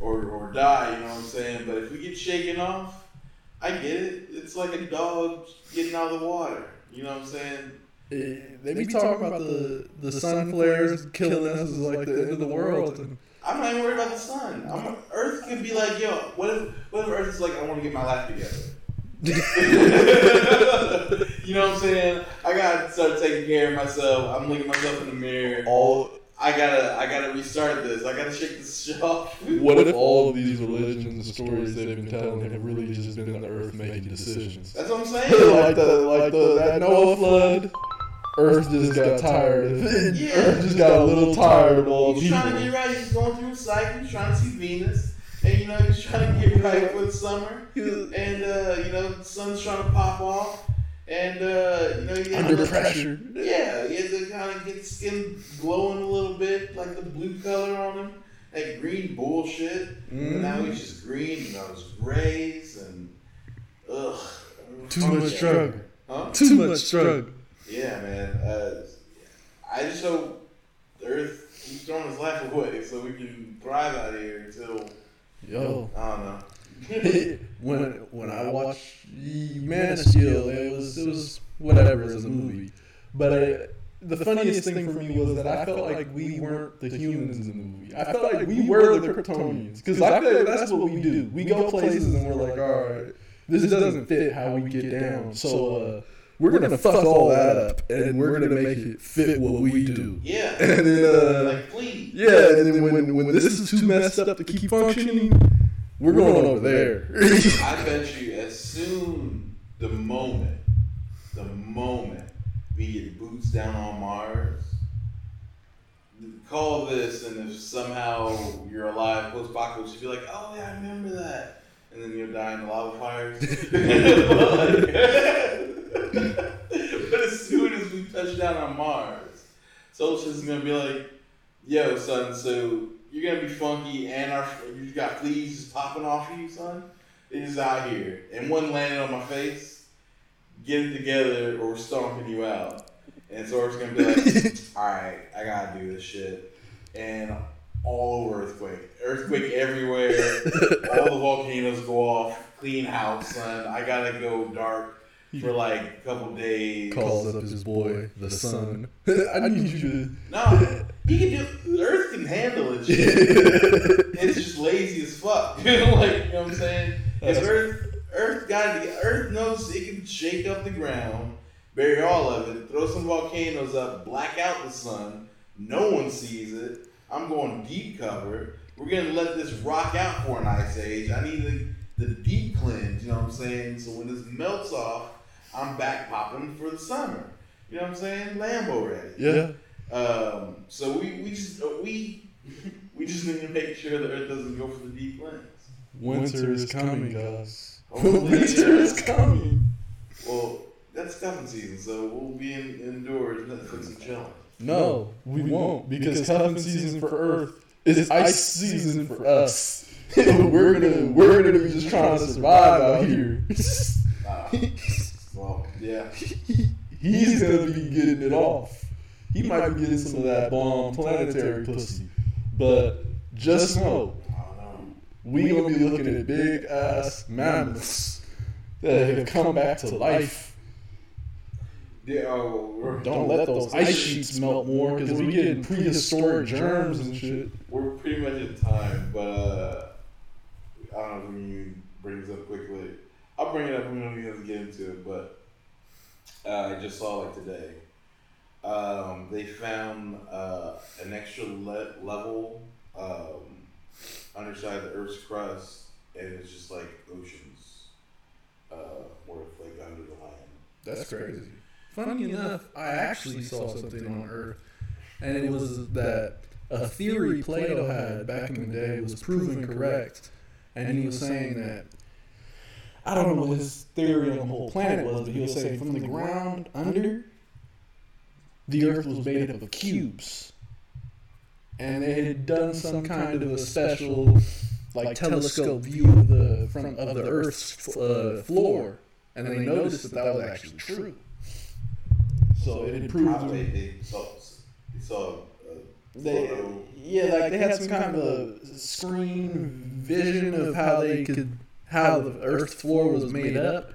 or, or die, you know what I'm saying? But if we get shaken off, I get it. It's like a dog getting out of the water. You know what I'm saying? Eh, They be talking about the the sun flares killing us is like the end of the world. And I'm not even worried about the sun. I'm, Earth could be like, yo, what if, what if Earth is like, I want to get my life together? you know what I'm saying? I gotta start taking care of myself. I'm looking myself in the mirror. all I gotta, I gotta restart this. I gotta shake this shit off. what if all of these religions and stories they've been telling have really just been the Earth making decisions? That's what I'm saying. like the like the that Noah flood. Earth just got tired. Of it. Yeah. Earth just got a little tired of all He's people. He's trying to get right. He's going through a cycle. He's trying to see Venus, and you know he's trying to get right for the summer. And uh, you know the sun's trying to pop off, and uh, you know you have Under to- pressure. Yeah, he had to kind of get his skin glowing a little bit, like the blue color on him. That green bullshit. And now he's just green, and know, his grays and ugh. Too Fuck much yeah. struggle. Huh? Too much drug. Yeah, man. Uh, I just hope the Earth keeps throwing his life away so we can thrive out here until Yo. I don't know. when when I watched Man of Steel, it was it was whatever as a movie, but uh, the funniest thing for me was that I felt like we weren't the humans in the movie. I felt like we were the Kryptonians because I feel like that's what we do. We go places and we're like, all right, this doesn't fit how we get down, so. uh we're gonna fuck all that up, and we're gonna make it fit what we do. Yeah. And then, uh, like please. Yeah, and then when, when this is too messed up to keep functioning, we're going over there. I bet you as soon the moment, the moment we get boots down on Mars, call this, and if somehow you're alive post apocalypse, you'll be like, oh yeah, I remember that. And then you'll die in the lava fires. but as soon as we touch down on Mars, Solstice is gonna be like, yo, son, so you're gonna be funky and our you got fleas just popping off of you, son. It is out here. And one landed on my face. Get it together or we're stomping you out. And so it's gonna be like, alright, I gotta do this shit. And all over earthquake. Earthquake everywhere. all the volcanoes go off. Clean house, son. I gotta go dark for like a couple days. Calls up his boy, the sun. I need you to. No, he can do. Earth can handle it. It's just lazy as fuck. like you know what I'm saying? If Earth, Earth got to Earth knows it can shake up the ground, bury all of it, throw some volcanoes up, black out the sun. No one sees it. I'm going deep cover. We're gonna let this rock out for an ice age. I need the, the deep cleanse. You know what I'm saying? So when this melts off, I'm back popping for the summer. You know what I'm saying? Lambo ready. Yeah. Um, so we, we just uh, we we just need to make sure the Earth doesn't go for the deep cleanse. Winter is coming, guys. Winter is coming. Well, that's cuffing season, so we'll be in, indoors, Netflix and chilling. No, we won't because cuffing season for Earth is ice season for us. we're gonna we're gonna be just trying to survive out here. Ah, yeah. He's gonna be getting it off. He might be getting some of that bomb planetary pussy, but just know we gonna be looking at big ass mammoths that have come back to life. Yeah, oh, Don't let those ice sheets melt more because we getting prehistoric germs and shit. we're pretty much in time, but uh, I don't know if we can bring this up quickly. I'll bring it up when we get into it, but uh, I just saw like today. Um, they found uh, an extra le- level um, underside the Earth's crust, and it's just like oceans uh, worth like under the land. That's crazy. Funny enough, I actually saw something on Earth, and it was that a theory Plato had back in the day was proven correct, and he was saying that I don't know what his theory on the whole planet was, but he was saying from the ground under, the Earth was made up of cubes, and they had done some kind of a special like telescope view of the from of the Earth's uh, floor, and they noticed that that was actually true. So it proved they, they saw they saw a they, yeah, like they had some kind of a screen vision of how they could how the Earth's floor was made up.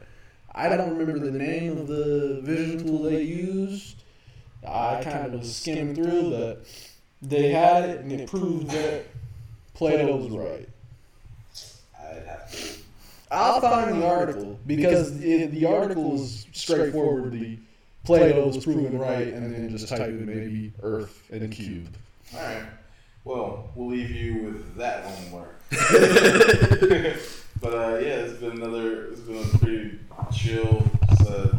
I don't remember the name of the vision tool they used. I kind of was skimming through, but they had it, and it proved that Plato was right. I'd have to. I'll find the article because it, the article is straightforwardly Plato was proven right, and then just type in maybe Earth and cube. All right. Well, we'll leave you with that homework. But uh, yeah, it's been another. It's been a pretty chill uh,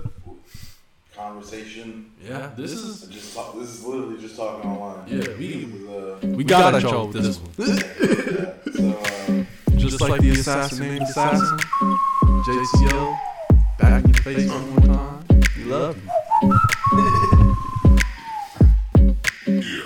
conversation. Yeah, this, is just talk, this is literally just talking online. Yeah, we was, uh, we, we got, got job trouble with this one. yeah, so, uh, just, just, like, like the assassinated assassin, JCO, back in your face one more time. We love you. yeah.